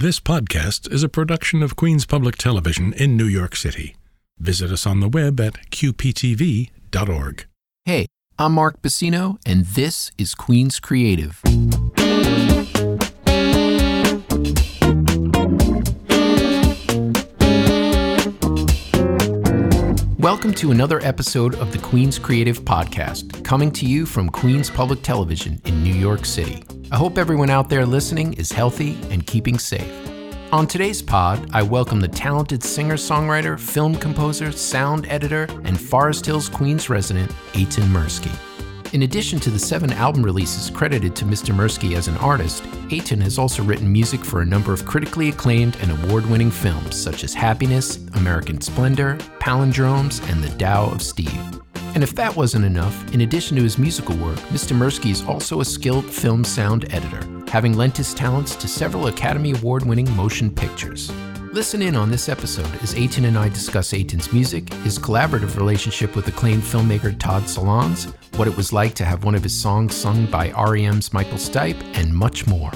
This podcast is a production of Queens Public Television in New York City. Visit us on the web at qptv.org. Hey, I'm Mark Bacino, and this is Queens Creative. Welcome to another episode of the Queens Creative Podcast, coming to you from Queens Public Television in New York City. I hope everyone out there listening is healthy and keeping safe. On today's pod, I welcome the talented singer songwriter, film composer, sound editor, and Forest Hills Queens resident, Eitan Mirsky. In addition to the seven album releases credited to Mr. Mirsky as an artist, Eitan has also written music for a number of critically acclaimed and award winning films such as Happiness, American Splendor, Palindromes, and The Tao of Steve. And if that wasn't enough, in addition to his musical work, Mr. Mirsky is also a skilled film sound editor, having lent his talents to several Academy Award winning motion pictures. Listen in on this episode as Eitan and I discuss Eitan's music, his collaborative relationship with acclaimed filmmaker Todd Solondz, what it was like to have one of his songs sung by REM's Michael Stipe, and much more.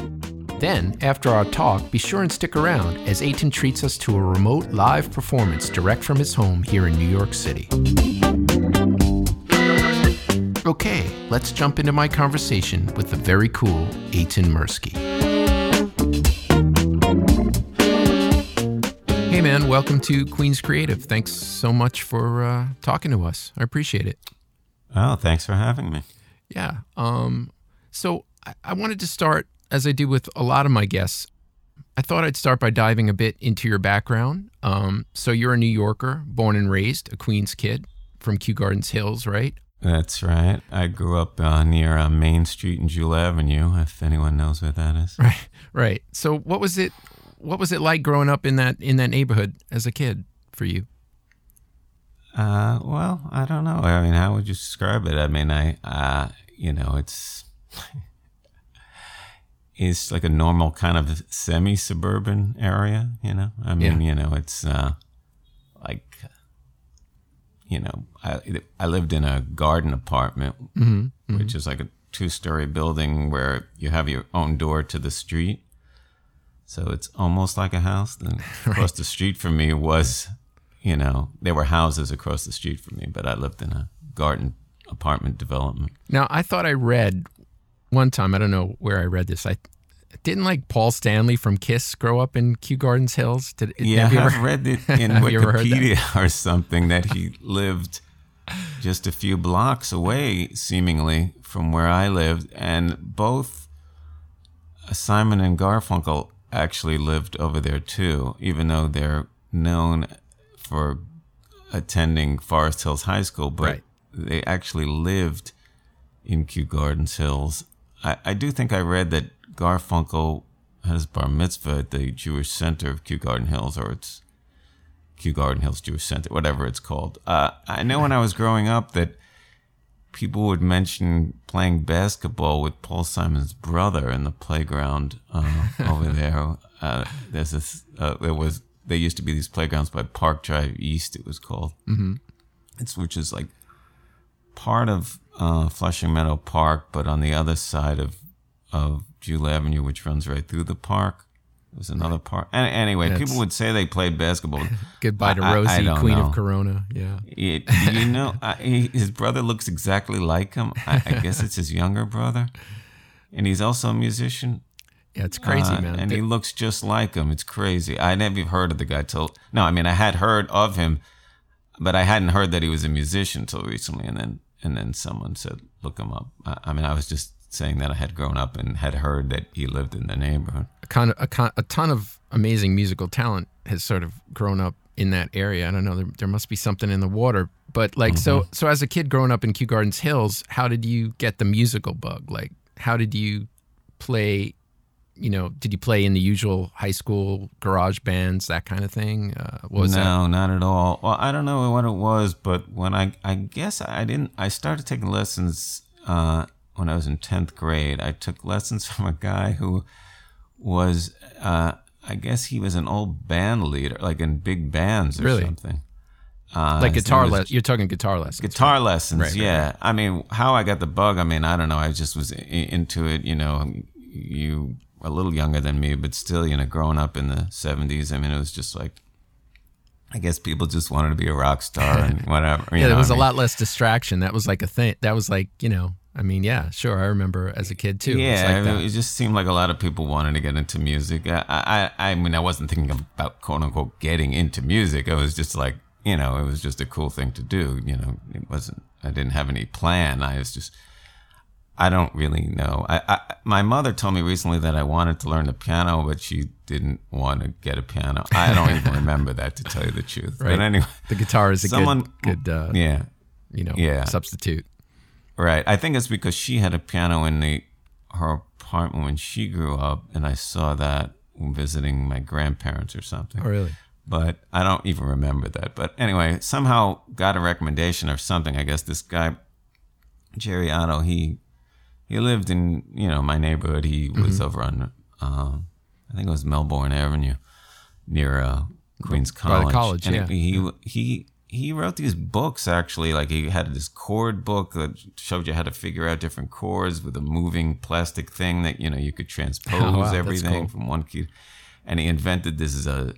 Then, after our talk, be sure and stick around as Eitan treats us to a remote live performance direct from his home here in New York City. Okay, let's jump into my conversation with the very cool Eitan Mirsky. Hey man, welcome to Queens Creative. Thanks so much for uh, talking to us. I appreciate it. Oh, thanks for having me. Yeah. Um, so I, I wanted to start, as I do with a lot of my guests, I thought I'd start by diving a bit into your background. Um, so you're a New Yorker, born and raised, a Queens kid from Kew Gardens Hills, right? That's right. I grew up uh, near uh, Main Street and Jewel Avenue, if anyone knows where that is. Right, right. So what was it? What was it like growing up in that in that neighborhood as a kid for you? Uh, well, I don't know. I mean, how would you describe it? I mean, I, uh, you know, it's it's like a normal kind of semi-suburban area. You know, I mean, Yeah. you know, it's uh, you know, I I lived in a garden apartment, mm-hmm, which mm-hmm. is like a two-story building where you have your own door to the street. So it's almost like a house. Then across the street from me was, you know, there were houses across the street from me, but I lived in a garden apartment development. Now I thought I read one time. I don't know where I read this. I didn't like Paul Stanley from Kiss grow up in Kew Gardens Hills. Did Yeah, have you ever- I've read it in Have you ever heard that? Wikipedia or something that he lived just a few blocks away, seemingly, from where I lived. And both Simon and Garfunkel actually lived over there too, even though they're known for attending Forest Hills High School, but Right. they actually lived in Kew Gardens Hills. I, I do think I read that Garfunkel has bar mitzvah at the Jewish Center of Kew Garden Hills, or it's Kew Garden Hills Jewish Center, whatever it's called. Uh, I know when I was growing up that people would mention playing basketball with Paul Simon's brother in the playground uh, over there. Uh, there's this. Uh, there was. There used to be these playgrounds by Park Drive East. It was called. Mm-hmm. It's which is like part of uh, Flushing Meadow Park, but on the other side of of Jewel Avenue, which runs right through the park. There's another park. And anyway, That's- people would say they played basketball. Goodbye to I- I- I Rosie, Queen know. of Corona. Yeah. It, you know, I, his brother looks exactly like him. I, guess it's his younger brother, and he's also a musician. Yeah, it's crazy, Uh, man. And he looks just like him. It's crazy. I never even heard of the guy till no. I mean, I had heard of him, but I hadn't heard that he was a musician till recently. And then and then someone said, "Look him up." I, I mean, I was just saying that I had grown up and had heard that he lived in the neighborhood. a, kind of, a, a ton of amazing musical talent has sort of grown up in that area. I don't know. There, there must be something in the water. But like, so, Mm-hmm. so as a kid growing up in Kew Gardens Hills, how did you get the musical bug? Like, how did you play? You know, did you play in the usual high school garage bands, that kind of thing? Uh, what was that? no, not at all. Well, I don't know what it was, but when I, I guess I didn't. I started taking lessons uh, when I was in tenth grade. I took lessons from a guy who was, uh, I guess he was an old band leader, like in big bands or Really? something. Uh, Like guitar lessons. You're talking guitar lessons. Guitar lessons, Right, right, yeah. I mean, how I got the bug, I mean, I don't know. I just was i- into it. You know, you a little younger than me, but still, you know, growing up in the '70s. I mean, it was just like, I guess people just wanted to be a rock star and whatever. yeah, there was a a lot less distraction. That was like a thing. That was like you know. I mean, yeah, sure. I remember as a kid too. It Yeah, like I mean, it just seemed like a lot of people wanted to get into music. I, I, I mean, I wasn't thinking about quote unquote getting into music. I was just like, you know, it was just a cool thing to do. You know, it wasn't. I didn't have any plan. I was just. I don't really know. I, I my mother told me recently that I wanted to learn the piano, but she didn't want to get a piano. I don't even remember that to tell you the truth. Right. But anyway, the guitar is a someone- good, good, uh, yeah. you know, yeah. substitute. Right. I think it's because she had a piano in the her apartment when she grew up, and I saw that visiting my grandparents or something. Oh, really? But I don't even remember that. But anyway, somehow got a recommendation or something. I guess this guy, Jerry Otto, he he lived in you know my neighborhood. He was over on um, I think it was Melbourne Avenue near uh, Queens By the College. college, and yeah. He he he wrote these books actually. Like he had this chord book that showed you how to figure out different chords with a moving plastic thing that you know you could oh, transpose Oh, wow, everything cool. from one key. And he invented this as a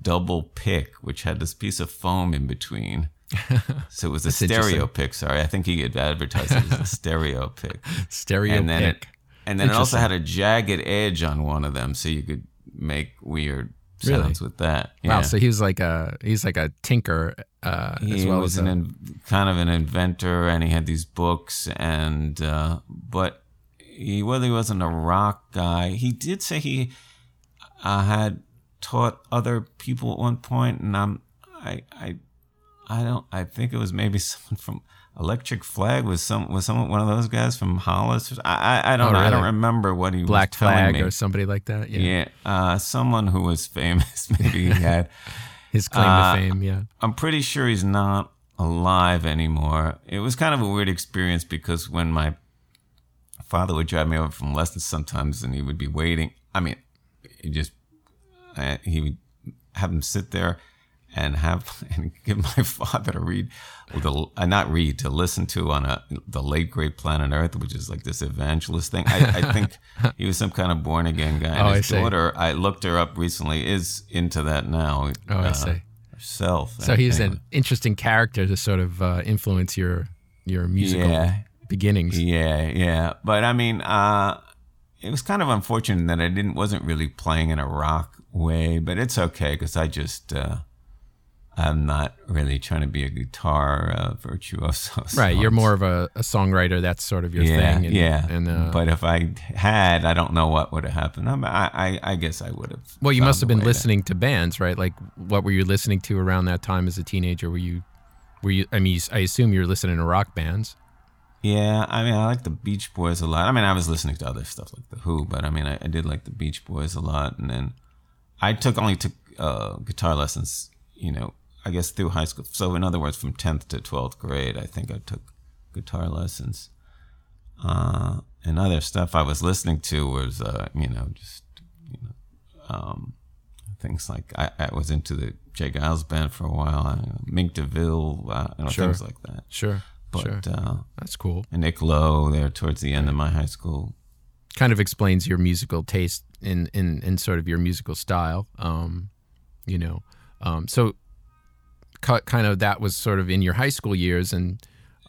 double pick, which had this piece of foam in between. So it was a stereo pick. Sorry, I think he had advertised it as a stereo pick. Stereo and then pick. it, and then it also had a jagged edge on one of them, so you could make weird Really? sounds with that. Wow, so he was like a he's like a tinker uh, as he well was as an a, in, kind of an inventor, and he had these books, and uh, but he whether he wasn't a rock guy, he did say he uh, had taught other people at one point, and I'm I I I don't I think it was maybe someone from Electric Flag was some was someone one of those guys from Hollis. I I, I don't Oh, know. I don't remember what he Black was telling Flag me. or somebody like that. Yeah, yeah, uh, someone who was famous. Maybe he had. his claim Uh, to fame. Yeah, I'm pretty sure he's not alive anymore. It was kind of a weird experience because when my father would drive me over from lessons sometimes and he would be waiting, I mean, he just, uh, he would have him sit there and have, and give my father to read, the, uh, not read, to listen to on a, the late great planet Earth, which is like this evangelist thing. I, I think he was some kind of born again guy. And Oh, I his see. daughter, I looked her up recently, is into that now. Oh, I uh, see. Herself. so he's Anyway. an interesting character to sort of uh, influence your your musical Yeah. beginnings. Yeah, yeah. But I mean, uh, it was kind of unfortunate that I didn't wasn't really playing in a rock way, but it's okay because I just uh, I'm not really trying to be a guitar uh, virtuoso. Right, so you're more of a, a songwriter. That's sort of your yeah, thing. And, yeah. And uh, but if I had, I don't know what would have happened. I, mean, I, I, I guess I would have. well, you must have been to- listening to bands, right? Like, what were you listening to around that time as a teenager? Were you, were you? I mean, you- I assume you were listening to rock bands. Yeah, I mean, I like the Beach Boys a lot. I mean, I was listening to other stuff like the Who, but I mean, I, I did like the Beach Boys a lot. And then I took only took uh, guitar lessons, you know, I guess through high school. So in other words, from tenth to twelfth grade, I think I took guitar lessons. Uh, and other stuff I was listening to was, uh, you know, just you know, um, things like I, I was into the J. Geils band for a while, uh, Mink DeVille, uh, you know, Sure. things like that. Sure, But sure. uh, That's cool. and Nick Lowe there towards the end of my high school. Kind of explains your musical taste in in in sort of your musical style. Um, you know, um, so kind of that was sort of in your high school years, and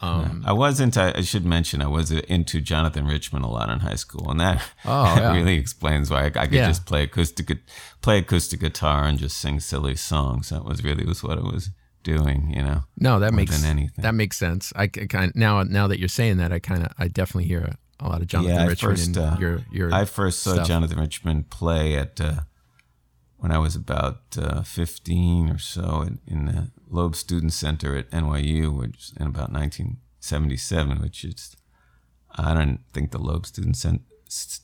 um, I wasn't. I should mention I was into Jonathan Richman a lot in high school, and that, Oh, that yeah. really explains why I, I could Yeah. just play acoustic play acoustic guitar and just sing silly songs. That was really was what I was doing. You know. No, that more makes than anything. that makes sense. I kind of, now now that you're saying that, I kind of I definitely hear a lot of Jonathan yeah, I Richman first, in uh, your your. I first saw stuff. Jonathan Richman play at uh, when I was about uh, 15 or so in, in the Loeb Student Center at NYU, which in about 1977. Which is, I don't think the Loeb Student Center.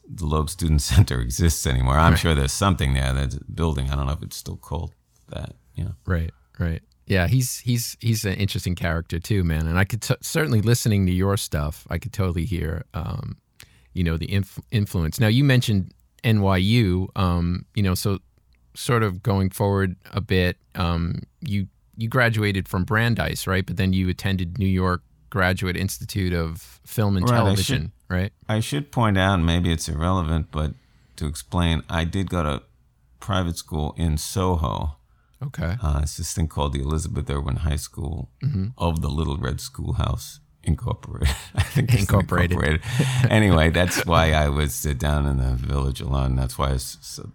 The Loeb Student Center exists anymore. I'm sure there's something there. A building. I don't know if it's still called that. You know. Right, right. Yeah, he's he's he's an interesting character too, man. And I could t- certainly listening to your stuff, I could totally hear, um, you know, the inf- influence. Now you mentioned NYU, um, you know, so sort of going forward a bit, um, you you graduated from Brandeis, right? But then you attended New York Graduate Institute of Film and Right, I Television, right? I should point out, maybe it's irrelevant, but to explain, I did go to private school in Soho. Okay. Uh, it's this thing called the Elizabeth Irwin High School of the Little Red Schoolhouse Incorporated. I think Incorporated. incorporated. anyway, that's why I was uh, down in the village alone. That's why I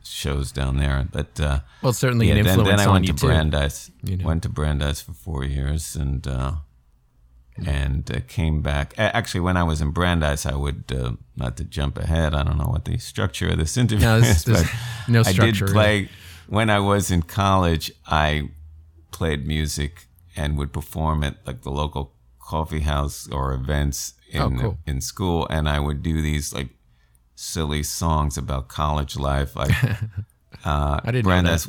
shows down there. But uh, well, certainly yeah, an then, influence then I on went to. Brandeis. you know. Went to Brandeis for four years and uh, and uh, came back. Actually, when I was in Brandeis, I would uh, not to jump ahead. I don't know what the structure of this interview No, this- is, but no I did play when I was in college. I played music and would perform at like the local coffee house or events in Oh, cool. in school, and I would do these like silly songs about college life, like. Uh, I didn't know that. Brandeis,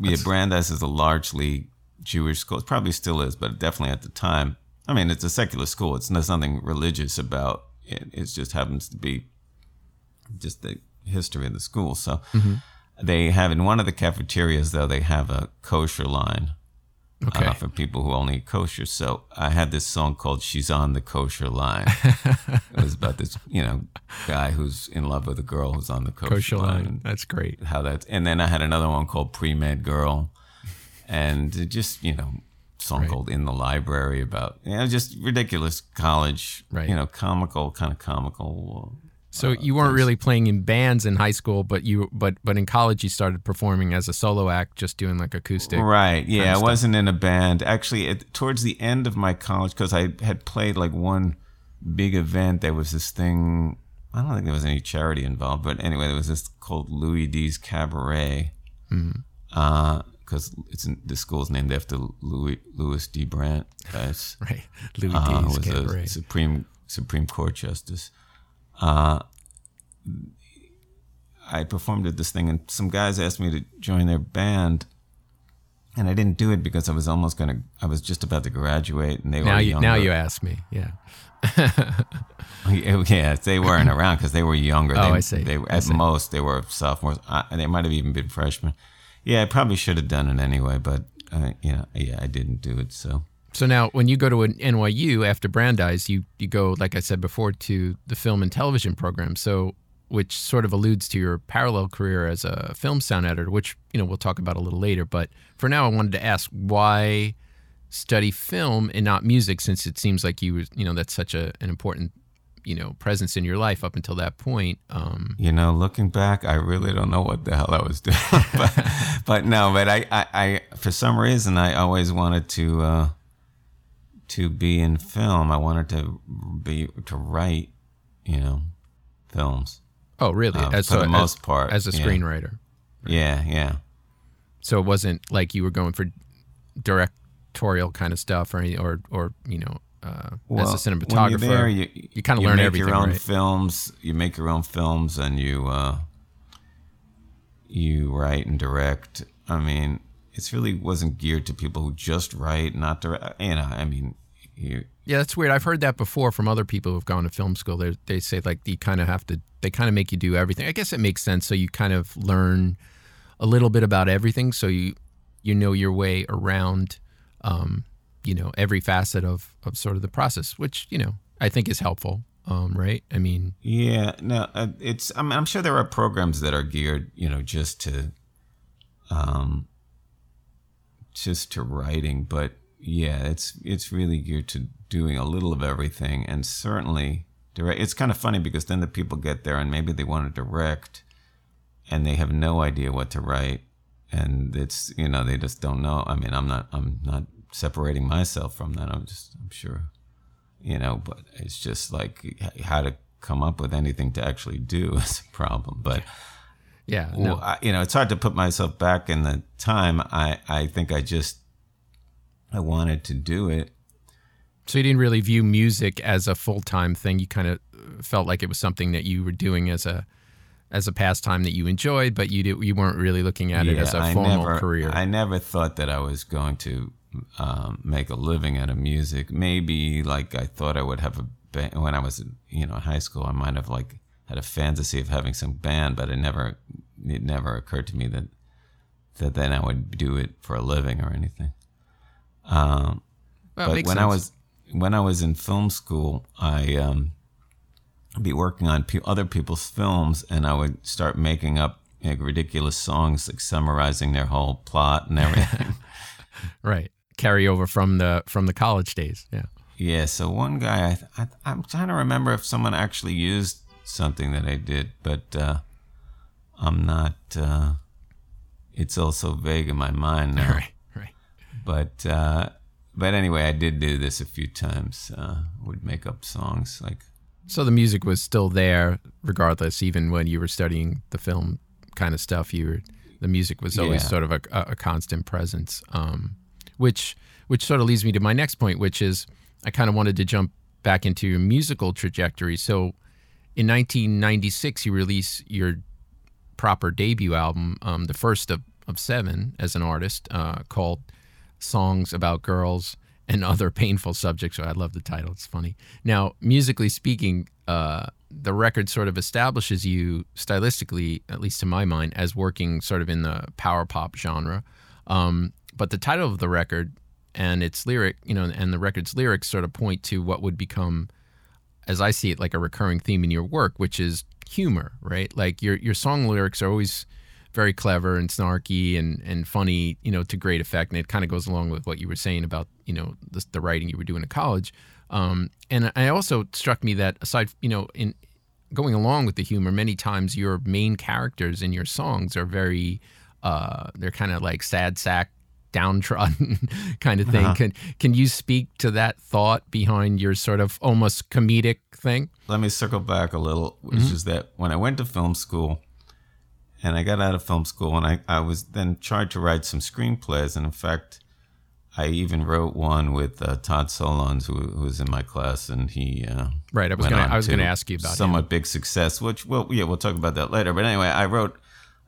yeah, Brandeis is a largely Jewish school. It probably still is, but definitely at the time. I mean, it's a secular school. It's there's nothing religious about it. It just happens to be just the history of the school. So Mm-hmm. they have in one of the cafeterias, though, they have a kosher line Okay. uh, for people who only eat kosher. So I had this song called "She's on the Kosher Line." it was about this, you know, guy who's in love with a girl who's on the kosher, Kosher line. and That's great. how that and then I had another one called Pre Med Girl and just you know song Right. called In the Library about you know just ridiculous college Right. you know comical kind of comical So uh, you weren't really playing in bands in high school, but you but but in college you started performing as a solo act, just doing like acoustic. right yeah I wasn't in a band actually it, towards the end of my college because I had played like one big event there was this thing I don't think there was any charity involved but anyway there was this called Louis D's Cabaret mm-hmm. uh, because it's in, the school's named after Louis Louis D. Brandeis Right. Louis uh, D's was Cabaret. a Supreme Supreme Court justice. Uh, I performed at this thing, and some guys asked me to join their band, and I didn't do it because I was almost gonna. I was just about to graduate, and they now were you younger. now you ask me. Yeah. yeah, they weren't around because they were younger. Oh, they, I see. They I at see. most they were sophomores. Uh, they might have even been freshmen. Yeah, I probably should have done it anyway, but uh, yeah, yeah, I didn't do it. So So now, when you go to an NYU after Brandeis, you you go, like I said before, to the film and television program. So, which sort of alludes to your parallel career as a film sound editor, which you know we'll talk about a little later. But for now, I wanted to ask why study film and not music, since it seems like you you know that's such a an important you know presence in your life up until that point. Um, You know, looking back, I really don't know what the hell I was doing. but, but no, but I, I, I, for some reason, I always wanted to, uh, to be in film. I wanted to be to write, you know, films. oh, really? Uh, as, for the as- most part, as a yeah. screenwriter. Yeah, yeah. So it wasn't like you were going for directorial kind of stuff, or any, or or you know, uh, as a when cinematographer. you're there, you, you kinda you learn make everything, your own right? films. You make your own films, and you uh, you write and direct. I mean, it's really wasn't geared to people who just write, not direct. You know, I mean, you, yeah, that's weird. I've heard that before from other people who've gone to film school. They they say like you kind of have to. They kind of make you do everything. I guess it makes sense. So you kind of learn a little bit about everything. So you you know your way around, um, you know, every facet of of sort of the process, which you know I think is helpful. Um, right? I mean, Yeah, no, uh, it's. I'm, I'm sure there are programs that are geared, you know, just to, um, just to writing. But yeah, it's it's really geared to doing a little of everything, and certainly direct. It's kind of funny because then the people get there and maybe they want to direct, and they have no idea what to write, and it's you know they just don't know. I mean, I'm not I'm not separating myself from that. I'm just I'm sure you know but it's just like how to come up with anything to actually do is a problem but yeah, no. well, I, you know it's hard to put myself back in the time i i think i just i wanted to do it So you didn't really view music as a full time thing. You kind of felt like it was something that you were doing as a as a pastime that you enjoyed, but you did, you weren't really looking at it as a formal never, career. I never thought that I was going to um, make a living out of music. Maybe like I thought I would have a band when I was, you know, in high school. I might have like had a fantasy of having some band, but it never, it never occurred to me that that then I would do it for a living or anything. Um, Well, but when I was when I was in film school, I um, be working on pe- other people's films, and I would start making up like, ridiculous songs, like summarizing their whole plot and everything. right. Carry over from the from the college days. Yeah. yeah. So one guy, I, I, I'm trying to remember if someone actually used something that I did, but uh, I'm not. Uh, it's all so vague in my mind now. Right. Right. But uh, but anyway, I did do this a few times. Uh, would make up songs like So the music was still there, regardless. Even when you were studying the film kind of stuff, you were the music was always Yeah. sort of a, a, constant presence. Um, which which sort of leads me to my next point, which is I kind of wanted to jump back into your musical trajectory. So in 1996, you release your proper debut album, um, the first of, of seven as an artist, uh, called Songs About Girls and Other Painful Subjects. So I love the title, it's funny. Now, musically speaking, uh, the record sort of establishes you stylistically, at least to my mind, as working sort of in the power pop genre. Um, but the title of the record and its lyric, you know, and the record's lyrics sort of point to what would become as I see it, like a recurring theme in your work, which is humor, right? Like your your song lyrics are always very clever and snarky and and funny, you know, to great effect, and it kind of goes along with what you were saying about you know the, the writing you were doing in college. Um, and I also struck me that aside, you know, in going along with the humor, many times your main characters in your songs are very, uh, they're kind of like sad sack, downtrodden kind of thing. Can can you speak to that thought behind your sort of almost comedic thing? let me circle back a little, which is that when I went to film school and I got out of film school and I, I was then tried to write some screenplays. And in fact, I even wrote one with uh, Todd Solondz, who, who was in my class, and he uh, Right, I was gonna- I was gonna ask you about him. somewhat big success. Which, well, yeah, we'll talk about that later. But anyway, I wrote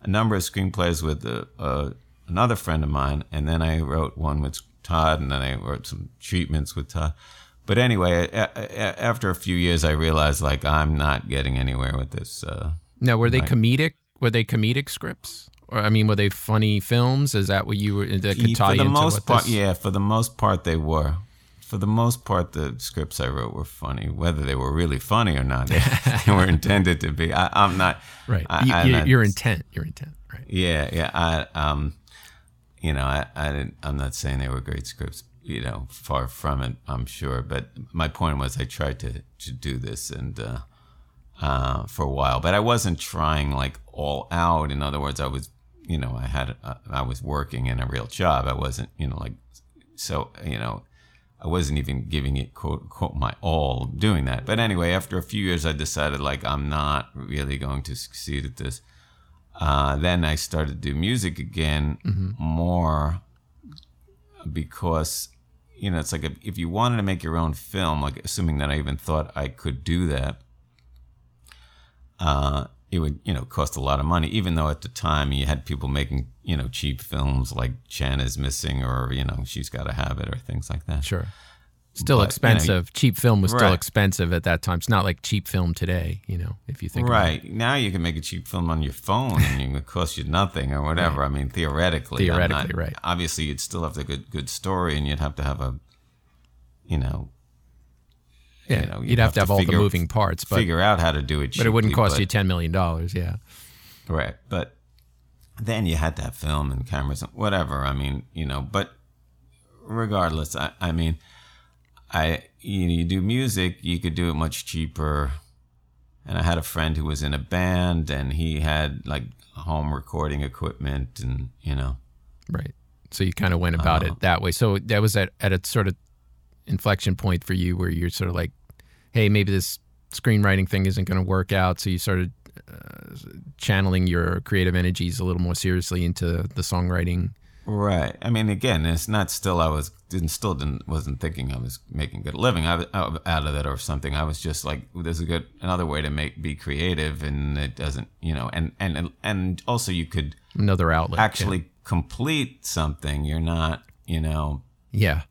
a number of screenplays with uh, uh, another friend of mine, and then I wrote one with Todd, and then I wrote some treatments with Todd. But anyway, a- a- after a few years, I realized like I'm not getting anywhere with this. Uh, Now, were they Right. comedic? Were they comedic scripts? Or I mean, were they funny films? Is that what you were that could tie for the into most part, this- yeah, for the most part, they were. For the most part, the scripts I wrote were funny. Whether they were really funny or not, they, they were intended to be. I, I'm not Right. I, You- I'm you- not- your intent. Your intent. Right. Yeah, yeah. I um, you know, I, I didn't. I'm not saying they were great scripts. You know, far from it. I'm sure. But my point was, I tried to to do this and uh, uh, for a while, but I wasn't trying like all out. In other words, I was, you know, I had uh, I was working in a real job. I wasn't, you know, like so, you know. I wasn't even giving it quote quote my all doing that. But anyway, after a few years, I decided like I'm not really going to succeed at this. Uh, then I started to do music again more because you know it's like if, if you wanted to make your own film, like assuming that I even thought I could do that, uh, it would you know cost a lot of money. Even though at the time you had people making you know cheap films like Chan is missing or you know she's got to have it or things like that. Sure. Still But, you know, expensive. cheap film was still expensive at that time. It's not like cheap film today. You know, if you think about it. Right now, you can make a cheap film on your phone, and it would cost you nothing or whatever. I mean, theoretically, Theoretically, not- right. Obviously, you'd still have the good good story, and you'd have to have a, you know, Yeah, you know, you'd, have, to have all the moving parts, but figure out how to do it. but it wouldn't cost but- you ten million dollars. Yeah. right. But then you had to have film and cameras and whatever. I mean, you know, but regardless, I, I mean, I you, know, you do music, you could do it much cheaper. And I had a friend who was in a band and he had like home recording equipment and, you know, Right. So you kind of went about Uh-huh. it that way. So that was at, at a sort of inflection point for you where you're sort of like, hey, maybe this screenwriting thing isn't going to work out. So you started uh, channeling your creative energies a little more seriously into the songwriting. Right. I mean, again, it's not still. I was didn't still didn't wasn't thinking I was making good living out out out of it or something. I was just like, there's a good another way to make be creative, and it doesn't, you know, and and and also you could Another outlet. yeah. actually complete something. You're not, you know, Yeah.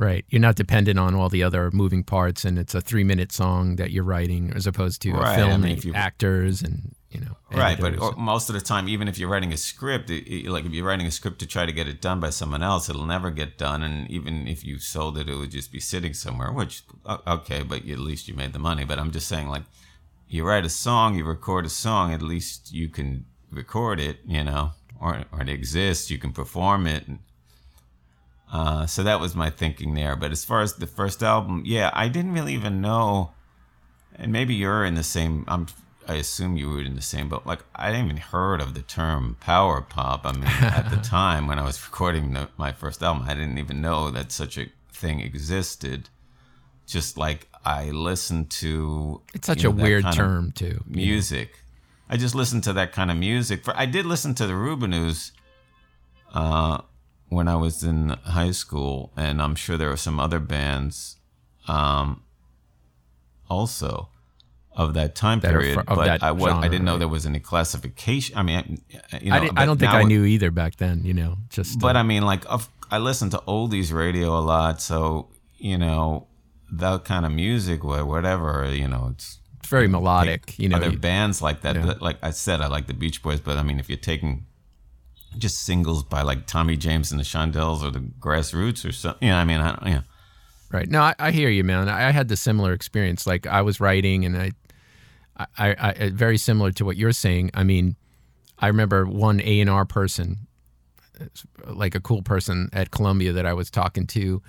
Right. You're not dependent on all the other moving parts and it's a three minute song that you're writing as opposed to a Right, I film mean, and if you- actors and, you know. right. But editors. or, most of the time, even if you're writing a script, it, like if you're writing a script to try to get it done by someone else, it'll never get done. And even if you sold it, it would just be sitting somewhere. Which okay, but at least you made the money. But I'm just saying, like you write a song, you record a song, at least you can record it, you know, or, or it exists, you can perform it. Uh, so that was my thinking there. But as far as the first album, yeah, I didn't really even know, and maybe you're in the same, I'm, I assume you were in the same boat. Like, I didn't even heard of the term power pop. I mean, at the time when I was recording the, my first album, I didn't even know that such a thing existed. Just like I listened to. It's such you know, a weird term too. Music. I just listened to that kind of music. For I did listen to the Rubinoos uh, when I was in high school, and I'm sure there were some other bands um, also of that time that period. Fr- but I, was, genre, I didn't know right. there was any classification. I mean, you know, I, I don't think I knew either back then. You know, just. But uh, I mean, like, I listened to oldies radio a lot, so you know that kind of music or whatever, you know, it's very melodic. You know, other bands like that. Yeah. Like I said, I like the Beach Boys, but I mean, if you're taking just singles by like Tommy James and the Shondells or the Grassroots or something, you know, I mean, I know. Right. No, I, I hear you, man. I had the similar experience. Like I was writing, and I, I, I, very similar to what you're saying. I mean, I remember one A and R person, like a cool person at Columbia that I was talking to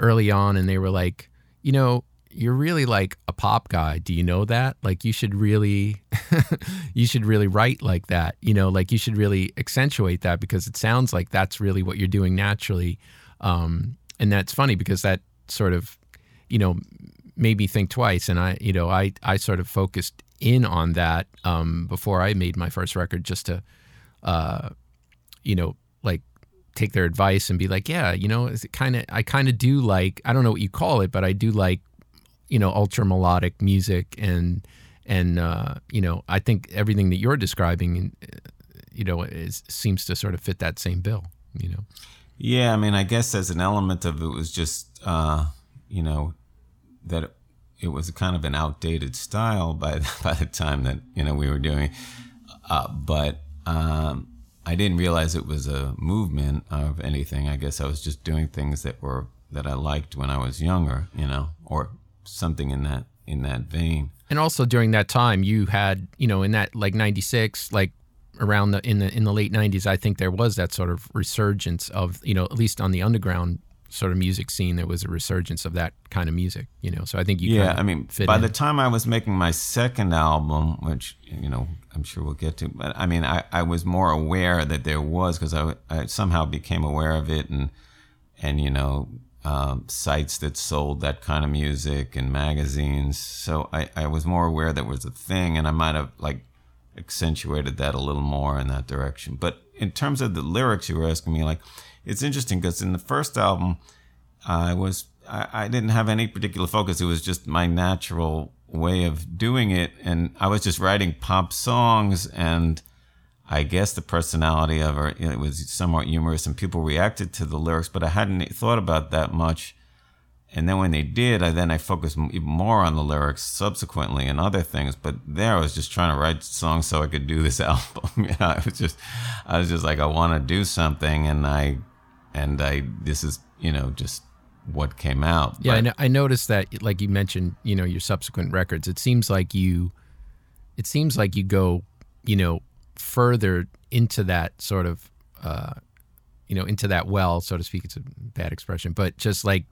early on, and they were like, you know, you're really like a pop guy. Do you know that? Like you should really you should really write like that. You know, like you should really accentuate that because it sounds like that's really what you're doing naturally. Um, and that's funny because that sort of, you know, made me think twice. And I, you know, I I sort of focused in on that um, before I made my first record just to, uh, you know, like take their advice and be like, yeah, you know, it kind of I kind of do like I don't know what you call it, but I do like you know ultra melodic music and and uh, you know I think everything that you're describing, uh, you know, is seems to sort of fit that same bill. You know. Yeah, I mean, I guess as an element of it was just uh, you know that it was kind of an outdated style by by the time that you know we were doing, uh, but. Um, I didn't realize it was a movement of anything. I guess I was just doing things that were that I liked when I was younger, you know, or something in that in that vein. And also during that time, you had, you know, in that like '96, like around the in the in the late '90s, I think there was that sort of resurgence of, you know, at least on the underground sort of music scene, there was a resurgence of that kind of music, you know. So I think you yeah, I mean, by in. the time I was making my second album, which you know I'm sure we'll get to, but I mean, I, I was more aware that there was because I, I somehow became aware of it and and you know um, sites that sold that kind of music and magazines. So I, I was more aware that was a thing, and I might have like accentuated that a little more in that direction. But in terms of the lyrics, you were asking me like it's interesting because in the first album, I was I, I didn't have any particular focus. It was just my natural way of doing it, and I was just writing pop songs and. I guess the personality of her it was somewhat humorous, and people reacted to the lyrics, but I hadn't thought about that much. And then when they did, I then I focused even more on the lyrics subsequently and other things. But there, I was just trying to write songs so I could do this album. you know, I was just, I was just like, I want to do something, and I and I this is you know just what came out. Yeah, but, I, I noticed that, like you mentioned, you know, your subsequent records. It seems like you, it seems like you go, you know, further into that sort of, uh, you know, into that well, so to speak. It's a bad expression, but just like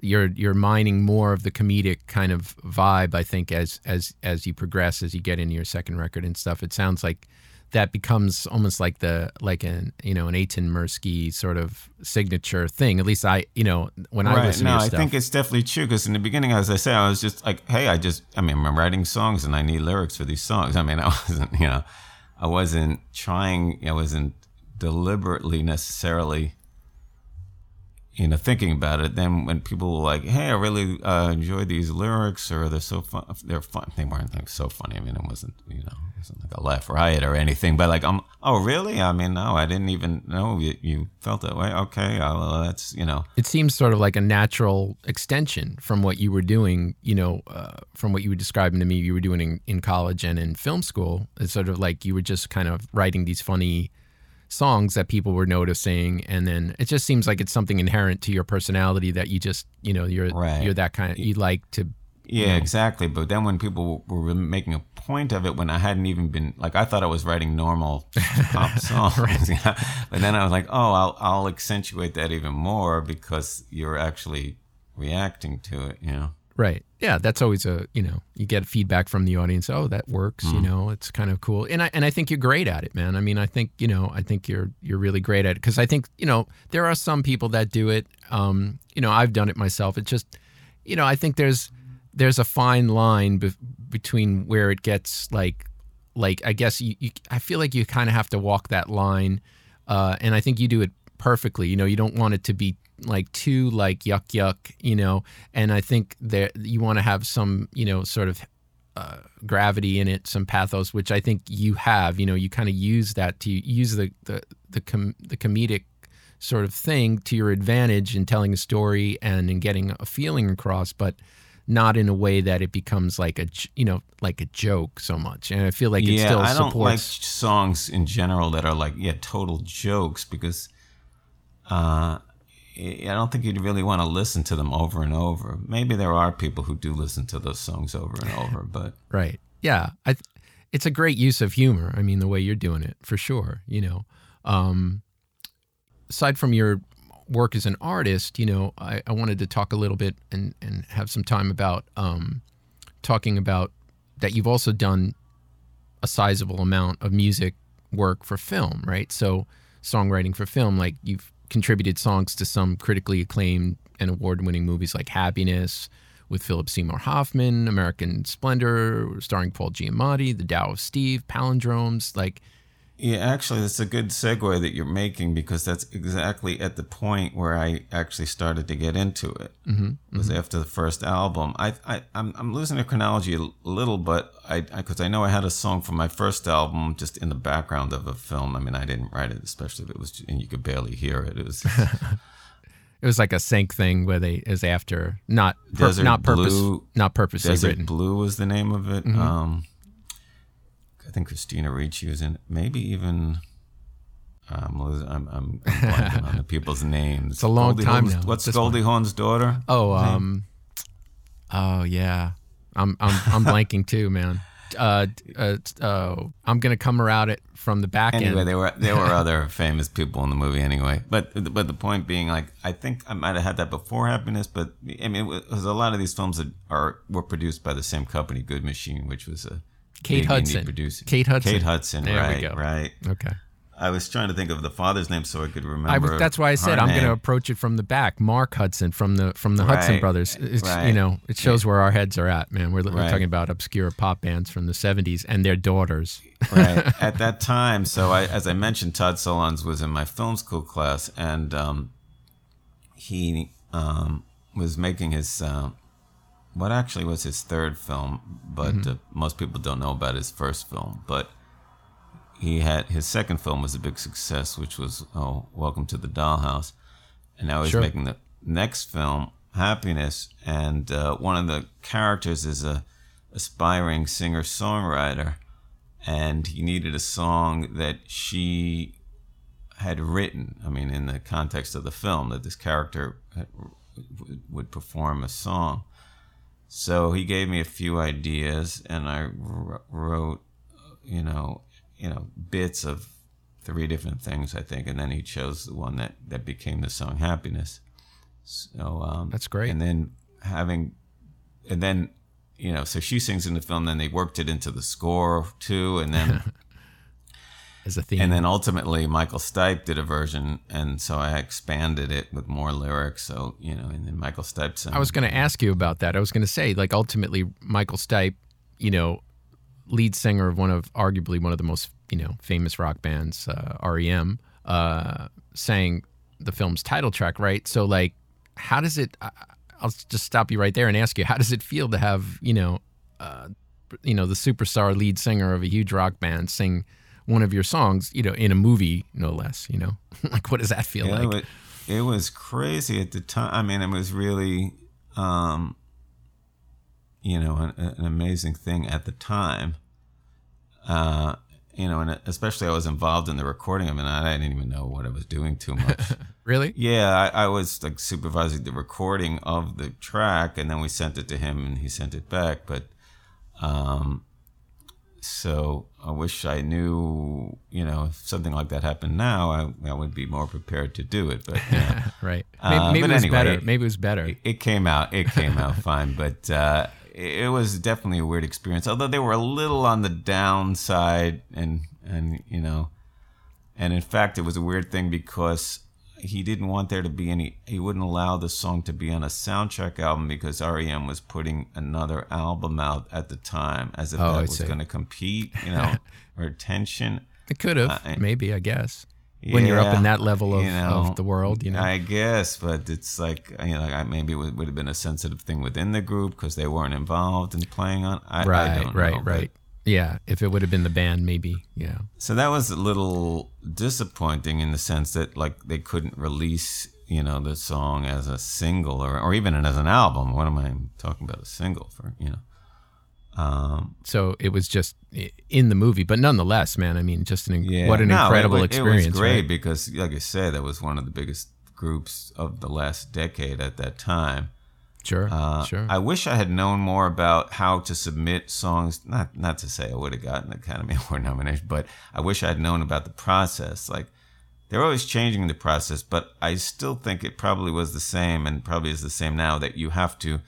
you're you're mining more of the comedic kind of vibe. I think as as as you progress, as you get into your second record and stuff, it sounds like that becomes almost like the like an you know an Eitan Mirsky sort of signature thing. At least I you know when right. I listen no, to I stuff. think it's definitely true because in the beginning, as I say, I was just like, hey, I just I mean I'm writing songs and I need lyrics for these songs. I mean I wasn't you know I wasn't trying. I wasn't deliberately necessarily you know, thinking about it, then when people were like, "Hey, I really uh, enjoy these lyrics," or "They're so fun," they're fun. They weren't like so funny. I mean, it wasn't, you know, like a laugh riot or anything. But like, I'm, oh, really? I mean, no, I didn't even know you, you felt that way. Okay, uh, well, that's you know. It seems sort of like a natural extension from what you were doing. You know, uh, from what you were describing to me, you were doing in, in college and in film school. It's sort of like you were just kind of writing these funny songs that people were noticing and then it just seems like it's something inherent to your personality that you just you know you're right. you're that kind of you like to Yeah, exactly. But then when people were making a point of it, when I hadn't even been like, I thought I was writing normal pop songs. but then I was like, oh, I'll I'll accentuate that even more because you're actually reacting to it. You know. Right. Yeah, that's always a you know you get feedback from the audience. Oh, that works. Mm. You know, it's kind of cool. And I and I think you're great at it, man. I mean, I think you know I think you're you're really great at it because I think you know there are some people that do it. Um, you know, I've done it myself. It just you know I think there's there's a fine line be- between where it gets like like I guess you, you I feel like you kind of have to walk that line, uh, and I think you do it perfectly. You know, you don't want it to be like too like yuck yuck, you know, and I think that you want to have some you know sort of uh, gravity in it, some pathos, which I think you have. You know, you kind of use that to use the the the, com- the comedic sort of thing to your advantage in telling a story and in getting a feeling across, but not in a way that it becomes like a you know like a joke so much and i feel like it yeah, still I don't supports like songs in general that are like yeah total jokes because uh I don't think you'd really want to listen to them over and over. Maybe there are people who do listen to those songs over and over, but right, yeah, I, it's a great use of humor. I mean, the way you're doing it, for sure. You know, um, aside from your work as an artist, you know, I, I wanted to talk a little bit and, and have some time about um, talking about that you've also done a sizable amount of music work for film, right? So songwriting for film, like you've contributed songs to some critically acclaimed and award-winning movies like Happiness with Philip Seymour Hoffman, American Splendor, starring Paul Giamatti, The Tao of Steve, Palindromes, like yeah, actually, that's a good segue that you're making because that's exactly at the point where I actually started to get into it. Mm-hmm, was mm-hmm. after the first album. I, I, I'm, I'm losing the chronology a little, but I, because I, I, know I had a song from my first album just in the background of a film. I mean, I didn't write it, especially if it was, and you could barely hear it. It was. it was like a sync thing where they is after not per, not purpose Blue, not purposely Desert written. Blue was the name of it. Mm-hmm. Um, I think Christina Ricci was in. Maybe even um, I'm, I'm, I'm on the people's names. It's a long Goldie time now. What's Goldie Hawn's daughter? Oh, um, oh yeah, I'm I'm I'm blanking too, man. Uh, uh, uh, I'm gonna come around it from the back anyway, end. Anyway, there were there were other famous people in the movie anyway. But but the point being, like, I think I might have had that before Happiness, but I mean, it was a lot of these films that are were produced by the same company, Good Machine, which was a Kate Hudson. Kate Hudson. Kate Hudson. There right. We go. Right. Okay. I was trying to think of the father's name so I could remember. I, that's why I said I'm going to approach it from the back. Mark Hudson from the from the right. Hudson brothers. It's, right. You know, it shows where our heads are at, man. We're, we're talking about obscure pop bands from the '70s and their daughters. right. At that time, so I, as I mentioned, Todd Solondz was in my film school class, and um, he um, was making his uh, what actually was his third film, but mm-hmm. uh, most people don't know about his first film. But he had his second film was a big success, which was oh, Welcome to the Dollhouse, and now he's sure. making the next film, Happiness, and uh, one of the characters is a aspiring singer songwriter, and he needed a song that she had written. I mean, in the context of the film, that this character had, would perform a song so he gave me a few ideas, and I wrote, you know, you know, bits of three different things, I think, and then he chose the one that that became the song "Happiness." So um, that's great. And then having, and then you know, so she sings in the film. Then they worked it into the score too, and then as a theme. And then ultimately, Michael Stipe did a version, and so I expanded it with more lyrics. So you know, and then Michael Stipe. Sang. I was going to ask you about that. I was going to say, like, ultimately, Michael Stipe, you know, lead singer of one of arguably one of the most you know famous rock bands, uh, REM, uh, sang the film's title track, right? So like, how does it? I'll just stop you right there and ask you, how does it feel to have you know, uh, you know, the superstar lead singer of a huge rock band sing one of your songs, you know, in a movie, no less, you know? like, what does that feel like? It, it, was crazy at the time. I mean, it was really, um, you know, an, an amazing thing at the time. Uh, you know, and especially I was involved in the recording of it. I didn't even know what I was doing too much. Really? yeah, I, I was like supervising the recording of the track, and then we sent it to him, and he sent it back. But, um, so I wish I knew, you know, if something like that happened now, I, I would be more prepared to do it. But you know, right. Uh, Maybe, maybe but it was anyway, better. it- Maybe it was better. it came out. It came out fine, but uh, it, it was definitely a weird experience. Although they were a little on the downside, and and you know, and in fact, it was a weird thing because he didn't want there to be any. He wouldn't allow the song to be on a soundtrack album because REM was putting another album out at the time, as if Oh, I that was see. going to compete, you know, or attention. It could have. Uh, maybe, I guess. when you're up in that level of, you know, of the world, you know. I guess, but it's like you know, I- maybe it would, would have been a sensitive thing within the group because they weren't involved in playing on. I, right, I right, know, right. Yeah. If it would have been the band, maybe. Yeah. So that was a little disappointing in the sense that like they couldn't release you know the song as a single or or even as an album. What am I talking about? A single for you know. Um, So it was just in the movie, but nonetheless, man. I mean, just an yeah, what an No, it incredible experience. It was great right? because, like I said, that was one of the biggest groups of the last decade at that time. Sure, Uh, sure. I wish I had known more about how to submit songs. Not not to say I would have gotten Academy Award nomination, but I wish I had known about the process. Like they're always changing the process, but I still think it probably was the same, and probably is the same now. That you have to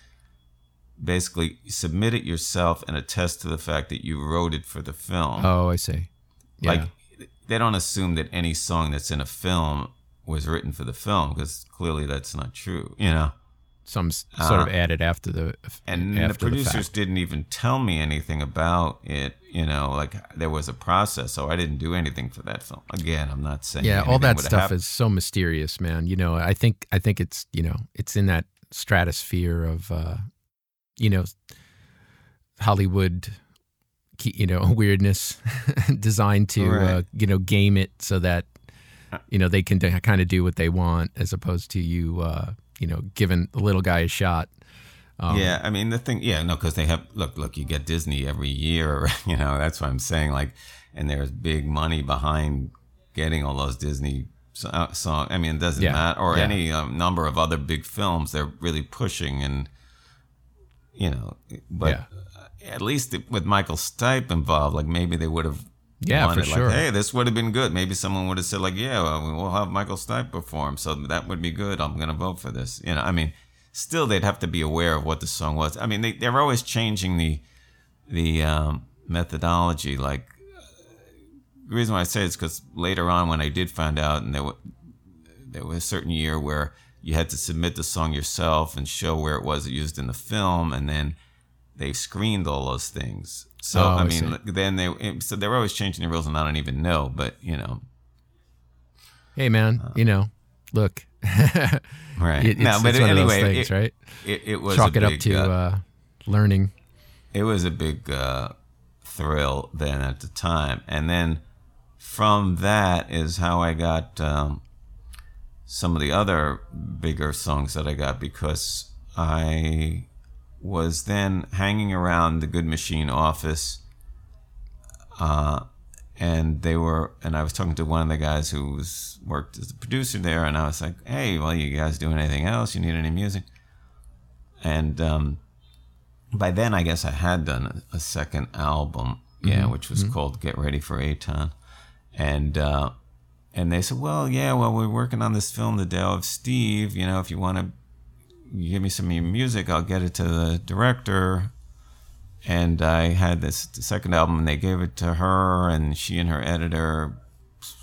basically submit it yourself and attest to the fact that you wrote it for the film. oh, I see. Yeah. Like they don't assume that any song that's in a film was written for the film because clearly that's not true. You know. Some s- sort of added after the Uh, and after the producers fact. didn't even tell me anything about it you know like there was a process so i didn't do anything for that film again i'm not saying Yeah, all that stuff happened. is so mysterious, man. You know, I think I think it's you know it's in that stratosphere of uh, you know Hollywood, you know weirdness designed to uh, you know game it so that you know they can kind of do what they want as opposed to you uh, you know giving the little guy a shot. Um, yeah i mean the thing yeah no because they have look look you get disney every year you know that's what i'm saying like and there's big money behind getting all those disney so- song i mean it doesn't Yeah, matter or yeah. any um, number of other big films they're really pushing and you know but Yeah. uh, at least with michael stipe involved like maybe they would have Yeah, for sure. Like, hey, this would have been good. Maybe someone would have said, like, yeah, well, we'll have Michael Stipe perform, so that would be good. I'm going to vote for this. You know, I mean, still they'd have to be aware of what the song was. I mean, they they're always changing the the um, methodology. Like the reason why I say it's because later on when I did find out, and there was there was a certain year where you had to submit the song yourself and show where it was used in the film, and then they screened all those things. So Oh, I I mean, then they so they were always changing the rules, and I don't even know. But you know, Hey, man, Uh, you know, look, right? It- it's, no, but of anyway, things, it, right? It, it was Chalk a it up big, to uh, uh, learning. it was a big uh, thrill then at the time. And then from that is how I got um, some of the other bigger songs that I got because I was then hanging around the Good Machine office. Uh, and they were, and I was talking to one of the guys who was worked as a producer there, and I was like, "Hey, well, you guys doing anything else? You need any music?" And um, by then I guess I had done a, a second album, yeah, which was called Get Ready for Eytan. And uh, and they said, Well, yeah, well we're working on this film, The Tao of Steve, you know, if you want to give me some of your music, I'll get it to the director. And I had this the second album and they gave it to her and she and her editor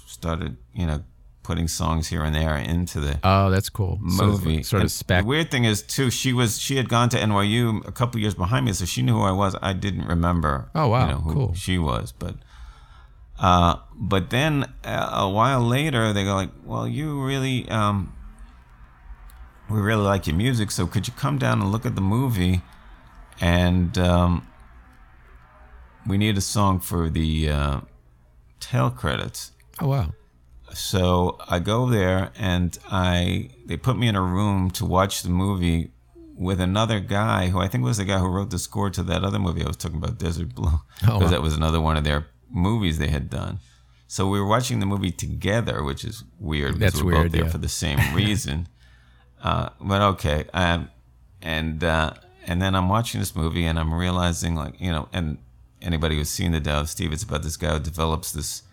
started, you know, putting songs here and there into the Oh, that's cool. movie. So, sort of spec. The weird thing is too, she was she had gone to NYU a couple years behind me, so she knew who I was. I didn't remember. Oh, wow. you know, who Cool. She was, but uh, but then uh, a while later, they go like, "Well, you really um, we really like your music, so could you come down and look at the movie?" And um, we need a song for the uh, tail credits. Oh, wow. So I go there and I they put me in a room to watch the movie with another guy who I think was the guy who wrote the score to that other movie I was talking about, Desert Blue, Oh, because wow. that was another one of their movies they had done. So we were watching the movie together, which is weird. because That's we're weird, both there yeah. for the same reason. Uh, but okay, um, and uh, and then I'm watching this movie and I'm realizing, like you know, and anybody who's seen the Tao of Steve, it's about this guy who develops this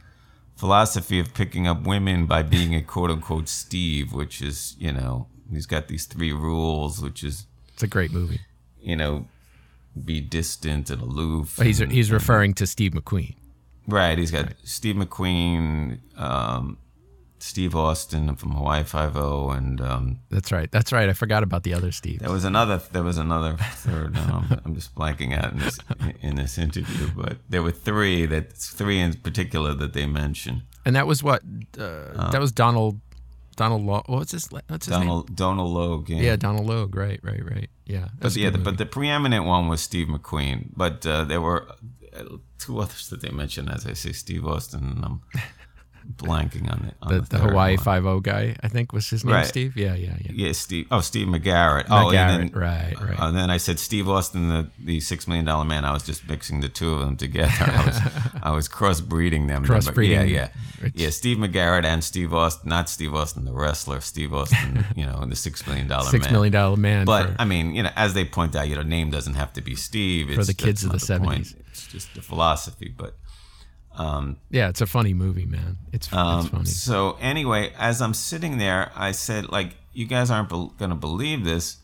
philosophy of picking up women by being a quote unquote Steve, which is you know he's got these three rules, which is It's a great movie. you know be distant and aloof. But he's and- he's referring to Steve McQueen. Right. He's got Steve McQueen, um, Steve Austin from Hawaii Five O, and um, That's right. That's right. I forgot about the other Steve. there was another. There was another third. No, I'm, I'm just blanking out in this in this interview, but there were three that three in particular that they mentioned. And that was what uh, that was Donald Donald Lo- what's his what's his name? Donald Donald Logue. Yeah, Donald Logue. Right, right, right. Yeah. But yeah, the, but the preeminent one was Steve McQueen. But uh, there were uh, two others that they mentioned. As I say, Steve Austin, and I'm blanking on it. On the, the, the Hawaii. Five O guy, I think was his name. Right. Steve. Yeah, yeah, yeah. Yeah, Steve. Oh, Steve McGarrett. Oh, and McGarrett, then, right, right. uh, then I said Steve Austin, the, the Six Million Dollar Man. I was just mixing the two of them together. I was, I was crossbreeding them. Crossbreeding. Yeah, yeah, yeah. Steve McGarrett and Steve Austin, not Steve Austin, the wrestler. Steve Austin, you know, the Six Million Dollar Six Man. million dollar man. But for- I mean, you know, as they point out, you know, name doesn't have to be Steve. It's, the kids of the 70s. It's just the philosophy. But yeah, it's a funny movie, man. It's, Um, it's funny. So anyway, as I'm sitting there, I said, like, you guys aren't be- gonna believe this.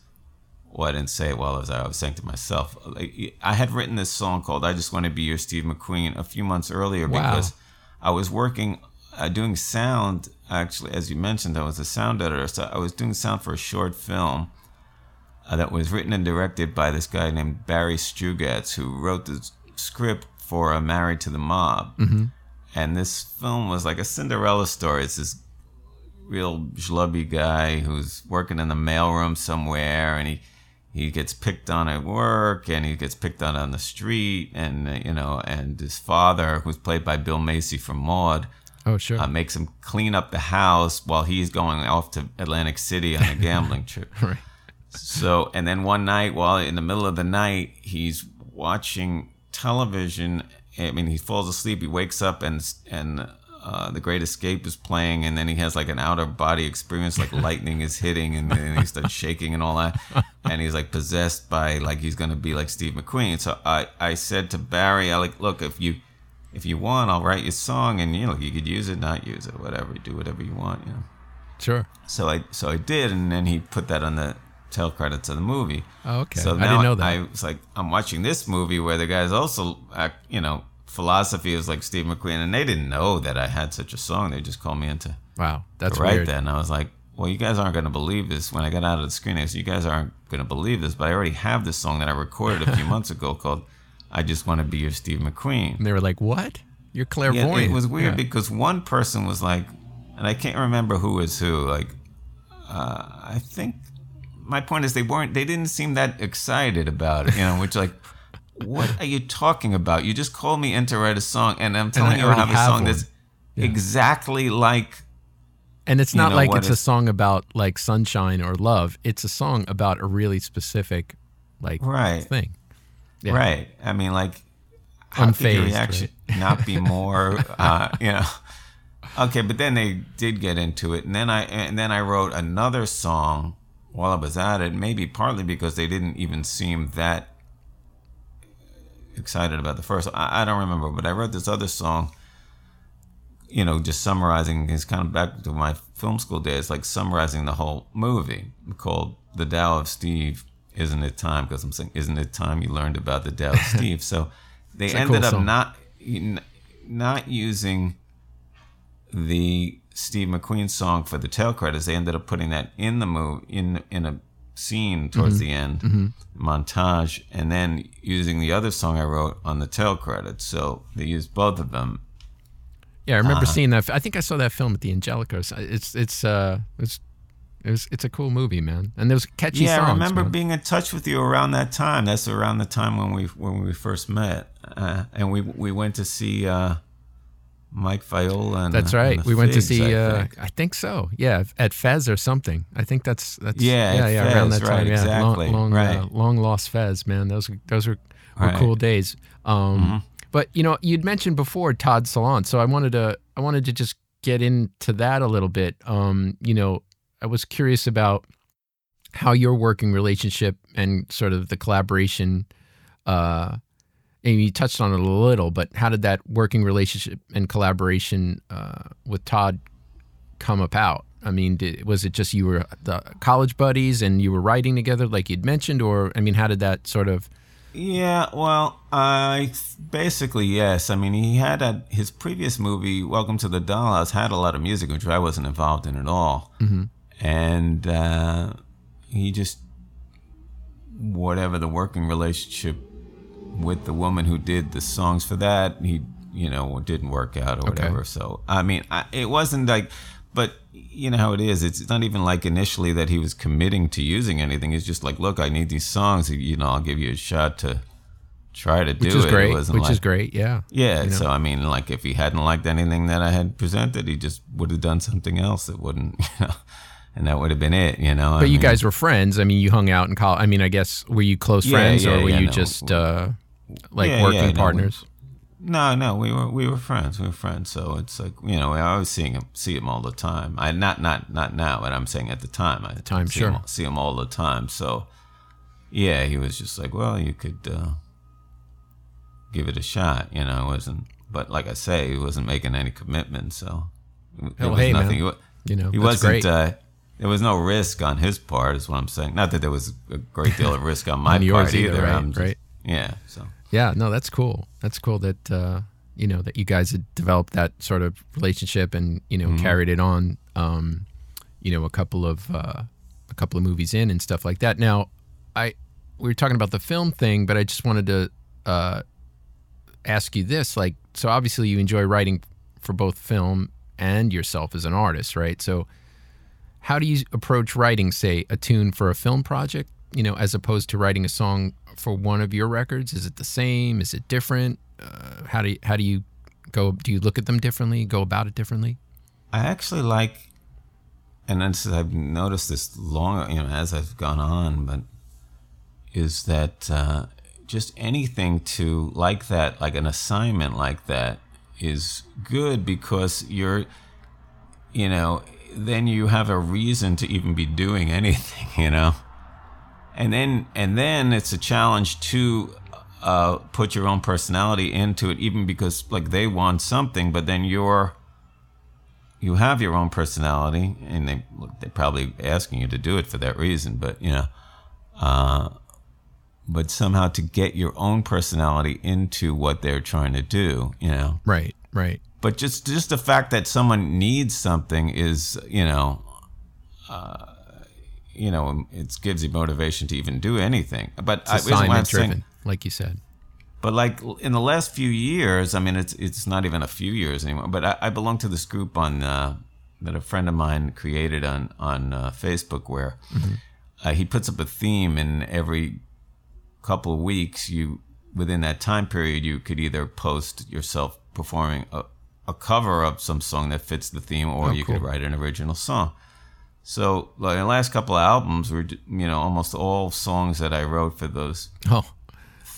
Well, I didn't say it while I was I was saying to myself. Like, I had written this song called "I Just Want to Be Your Steve McQueen" a few months earlier Wow. because I was working, uh, doing sound. Actually, as you mentioned, I was a sound editor, so I was doing sound for a short film uh, that was written and directed by this guy named Barry Strugatz, who wrote the script for uh, "Married to the Mob." And this film was like a Cinderella story. It's this real schlubby guy who's working in the mailroom somewhere, and he he gets picked on at work, and he gets picked on on the street, and uh, you know, and his father, who's played by Bill Macy from Maude, oh, sure. uh, makes him clean up the house while he's going off to Atlantic City on a gambling trip. right. So, and then one night, while in the middle of the night, he's watching television. I mean, he falls asleep. He wakes up, and and uh, The Great Escape is playing, and then he has like an out of body experience, like lightning is hitting, and then he starts shaking and all that, and he's like possessed by like he's gonna be like Steve McQueen. So I I said to Barry, I like, look, if you if you want, I'll write you a song, and you know, you could use it, not use it, whatever, do whatever you want, you know. Sure. So I so I did, and then he put that on the tail credits of the movie. Oh, okay. So I didn't know that. I was like, I'm watching this movie where the guys also, act, you know, philosophy is like Steve McQueen, and they didn't know that I had such a song. They just called me into Wow, that's right weird. and I was like, well, you guys aren't going to believe this. When I got out of the screening, I said, you guys aren't going to believe this, but I already have this song that I recorded a few months ago called "I Just Want to Be Your Steve McQueen." And they were like, "What? You're Yeah, clairvoyant." it was weird Yeah. because one person was like, and I can't remember who is who. Like, uh, I think my point is they weren't, they didn't seem that excited about it. You know, which like, what are you talking about? You just called me in to write a song, and I'm telling I you I have a have song one. that's exactly like. And it's you not know like it's a song about like sunshine or love. It's a song about a really specific like Right. thing. Yeah. Right. I mean, like, how could your Unfazed, reaction not be more, uh, you know? Okay, but then they did get into it, and then I and then I wrote another song while I was at it. Maybe partly because they didn't even seem that excited about the first. I, I don't remember, but I wrote this other song. You know, just summarizing. It's kind of back to my film school days, like summarizing the whole movie called "The Tao of Steve." Isn't it time? Because I'm saying, isn't it time you learned about the Tao of Steve? So they ended cool up song. not not using the Steve McQueen's song for the tail credits. They ended up putting that in the movie in in a scene towards the end montage, and then using the other song I wrote on the tail credits. So they used both of them. Yeah, I remember Uh-huh. seeing that. I think I saw that film at the Angelicos. It's it's uh it's it was it's a cool movie, man. And there was catchy yeah, songs. I remember man. being in touch with you around that time. That's around the time when we when we first met, uh, and we we went to see uh, Mike Viola. And, That's right. We went to see. I uh, think. I think so. Yeah, at Fez or something. I think that's that's. Yeah, yeah, yeah. around Fez, that right, time. Yeah, exactly, long, long, right. uh, long lost Fez, man. Those those were, were Right. cool days. Um, But you know, you'd mentioned before Todd Solondz, so I wanted to I wanted to just get into that a little bit. Um, you know, I was curious about how your working relationship and sort of the collaboration. Uh, and you touched on it a little, but how did that working relationship and collaboration uh, with Todd come about? I mean, did, was it just you were the college buddies and you were writing together, like you'd mentioned, or I mean, how did that sort of? Yeah, well, I basically yes. I mean, he had a, his previous movie, Welcome to the Dollhouse, had a lot of music, which I wasn't involved in at all, mm-hmm. and uh, he just whatever the working relationship with the woman who did the songs for that, he you know didn't work out or whatever. Okay. So I mean, I, it wasn't like, but you know how it is. It's not even like initially that he was committing to using anything. It's just like, look, I need these songs. You know, I'll give you a shot to try to do which is it. Great. It which like, is great. Yeah. Yeah. You know? So I mean, like if he hadn't liked anything that I had presented, he just would have done something else that wouldn't, you know. And that would have been it, you know. But I you mean, guys were friends. I mean, you hung out in college. I mean, I guess were you close yeah, friends, yeah, or were yeah, you no. just uh, like working partners? No, no, we were we were friends. We were friends. So it's like you know, I was seeing him, see him all the time. I not not not now, but I'm saying at the time. I the time, see sure, him, see him all the time. So yeah, he was just like, well, you could uh, give it a shot. You know, it wasn't. But like I say, he wasn't making any commitment. So there was hey, nothing. Man. He, you know, he wasn't. Uh, there was no risk on his part, is what I'm saying. Not that there was a great deal of risk on my on part either. either right, just, right? Yeah. So yeah, no, that's cool. That's cool that uh, you know that you guys had developed that sort of relationship and you know mm-hmm. carried it on. Um, you know, a couple of uh, a couple of movies in and stuff like that. Now, I we were talking about the film thing, but I just wanted to uh, ask you this: like, so obviously you enjoy writing for both film and yourself as an artist, right? So, how do you approach writing, say, a tune for a film project? You know, as opposed to writing a song for one of your records? Is it the same? Is it different? Uh, how do you, how do you go? Do you look at them differently? Go about it differently? I actually like, and I've noticed this long, you know, as I've gone on, but is that uh, just anything to like that, like an assignment like that, is good because you're, you know, then you have a reason to even be doing anything, you know and then and then it's a challenge to uh, put your own personality into it, even because like they want something, but then you're you have your own personality, and they they're probably asking you to do it for that reason, but you know, uh, but somehow to get your own personality into what they're trying to do, you know, right, right. But just just the fact that someone needs something is, you know. Uh, you know, it gives you motivation to even do anything. But it's assignment driven, saying, like you said. But like in the last few years, I mean, it's it's not even a few years anymore. But I, I belong to this group on uh, that a friend of mine created on on uh, Facebook, where mm-hmm. uh, he puts up a theme, and every couple of weeks, you within that time period, you could either post yourself performing a, a cover of some song that fits the theme, or oh, you cool. could write an original song. So, like the last couple of albums were, you know, almost all songs that I wrote for those oh,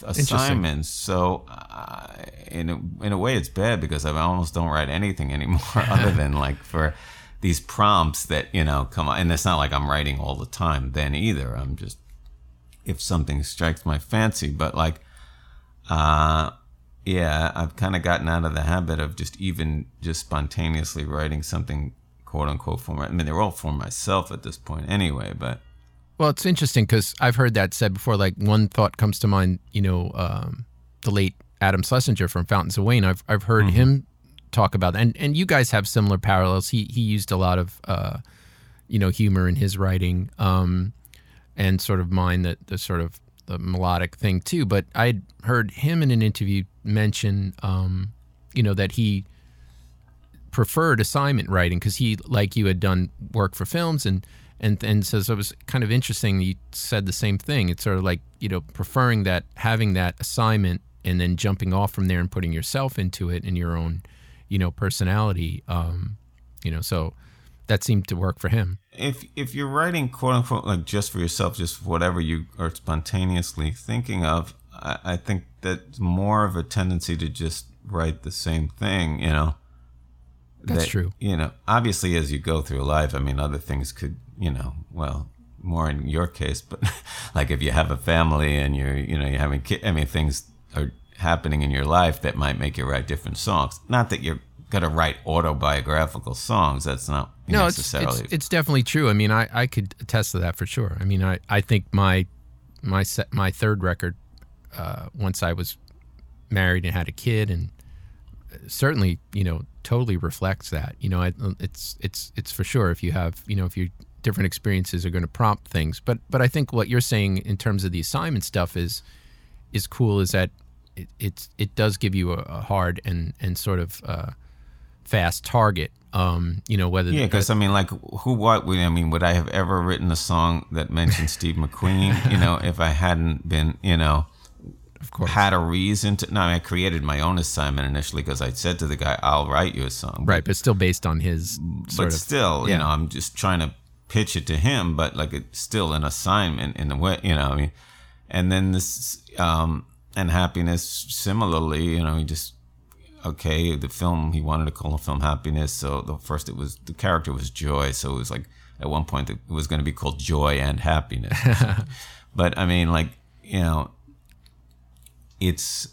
assignments. So, uh, in a, in a way, it's bad because I almost don't write anything anymore, other than like for these prompts that you know come on. And it's not like I'm writing all the time then either. I'm just if something strikes my fancy, but like, uh, yeah, I've kind of gotten out of the habit of just even just spontaneously writing something quote unquote for my, I mean, they're all for myself at this point anyway, but. Well, it's interesting because I've heard that said before. Like one thought comes to mind, you know, um, the late Adam Schlesinger from Fountains of Wayne. I've I've heard mm-hmm. him talk about that, and and you guys have similar parallels. He he used a lot of, uh, you know, humor in his writing, um, and sort of mine that the sort of the melodic thing too. But I'd heard him in an interview mention, um, you know, that he preferred assignment writing because he, like you, had done work for films and and and so, so it was kind of interesting. You said the same thing. It's sort of like you know preferring that having that assignment and then jumping off from there and putting yourself into it and your own you know personality. Um, you know, so that seemed to work for him. If if you're writing quote unquote like just for yourself, just whatever you are spontaneously thinking of, I, I think that's more of a tendency to just write the same thing, you know. That's that, true. You know, obviously, as you go through life, I mean, other things could, you know, well, more in your case, but like if you have a family and you're, you know, you're having kids, I mean, things are happening in your life that might make you write different songs. Not that you're going to write autobiographical songs. That's not No, it's, it's it's definitely true. I mean, I, I could attest to that for sure. I mean, I, I think my my set, my third record, uh, once I was married and had a kid, and certainly you know totally reflects that. You know, I, it's it's it's for sure. If you have you know if you different experiences are going to prompt things, but but I think what you're saying in terms of the assignment stuff is is cool. Is that it it's it does give you a, a hard and and sort of uh, fast target. Um, you know whether Yeah, because I mean, like, who, what? would- I mean, would I have ever written a song that mentioned Steve McQueen? You know, if I hadn't been, you know, of course had a reason to. No, I created my own assignment initially because I said to the guy, "I'll write you a song." right, but still based on his sort but of still, yeah. you know, I'm just trying to pitch it to him, but like it's still an assignment in a way, you know. I mean, and then this, um, and happiness similarly, you know, he just okay. The film he wanted to call the film happiness, so the first it was the character was joy, so it was like at one point it was going to be called joy and happiness. but I mean, like you know, it's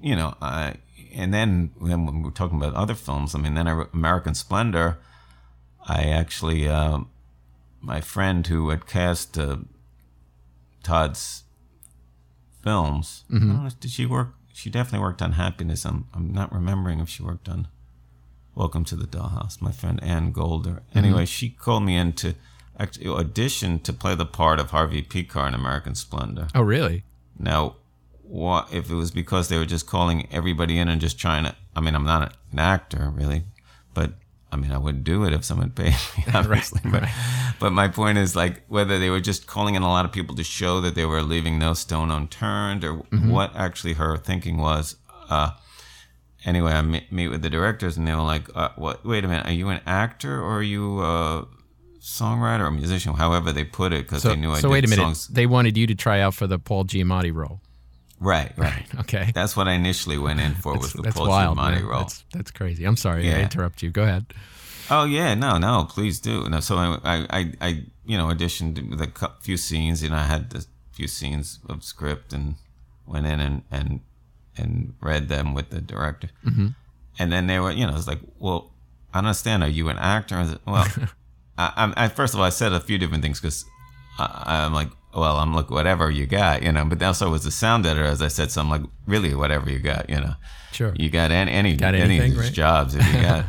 you know, I and then then when we're talking about other films, I mean, then I, American Splendor, I actually uh, my friend who had cast uh, Todd's films, don't know, did she work? She definitely worked on Happiness. I'm I'm not remembering if she worked on Welcome to the Dollhouse. My friend Ann Goulder. Anyway, she called me in to actually audition to play the part of Harvey Pekar in American Splendor. oh really Now, what if it was because they were just calling everybody in and just trying to? I mean, I'm not an actor really, but I mean, I would do it if someone paid me, obviously. but, but my point is like whether they were just calling in a lot of people to show that they were leaving no stone unturned, or what actually her thinking was. Uh, anyway, I meet, meet with the directors, and they were like, uh, "What? Wait a minute, are you an actor or are you a songwriter or musician?" However they put it, because so, they knew I did songs so did wait a minute songs. they wanted you to try out for the Paul Giamatti role Right, right. okay That's what I initially went in for was the that's Paul wild man. role. that's that's crazy I'm sorry I interrupt you go ahead Oh yeah, no, no, please do. No, so I, I, I, you know, auditioned with a few scenes, and I had a few scenes of script, and went in and and and read them with the director. Mm-hmm. And then they were, you know, it's like, well, I don't understand. Are you an actor? I said, well, I, I'm- I, first of all, I said a few different things because I'm like, well, I'm like whatever you got, you know. But also was the sound editor, as I said, so I'm like, really, whatever you got, you know. Sure. You got any any, Got any anything, of these right? jobs if you got.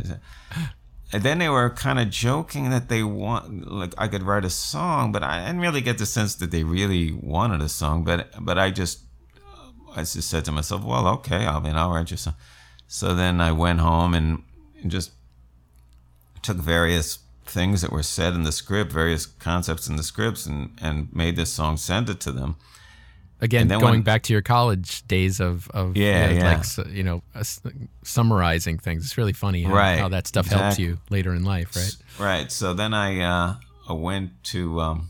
And then they were kind of joking that they want, like I could write a song, but I didn't really get the sense that they really wanted a song. But but I just, I just said to myself, well, okay, I mean, I'll write you some. So then I went home and, and just took various things that were said in the script, various concepts in the scripts, and and made this song, sent it to them. Again, going when- back to your college days of, of Yeah, yeah. like you know uh, summarizing things. It's really funny how, Right, how that stuff helps you later in life, right? Right. So then I uh, I went to um,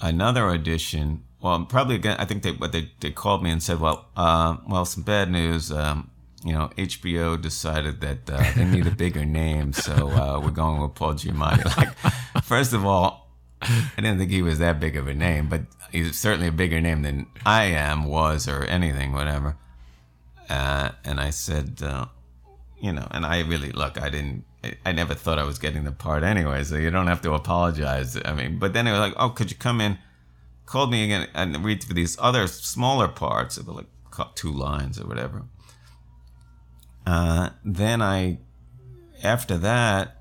another audition. Well, probably again. I think they but they, they called me and said, well, uh, well, some bad news. Um, you know, HBO decided that uh, they need a bigger name, so uh, we're going with Paul Giamatti. Like, first of all, I didn't think he was that big of a name, but he's certainly a bigger name than I am, was, or anything, whatever. Uh, and I said, uh, you know, and I really look, I didn't, I, I never thought I was getting the part anyway, so you don't have to apologize. I mean, but then they were like, oh, could you come in? Called me again and read for these other smaller parts, of like two lines or whatever. Uh, then I, after that,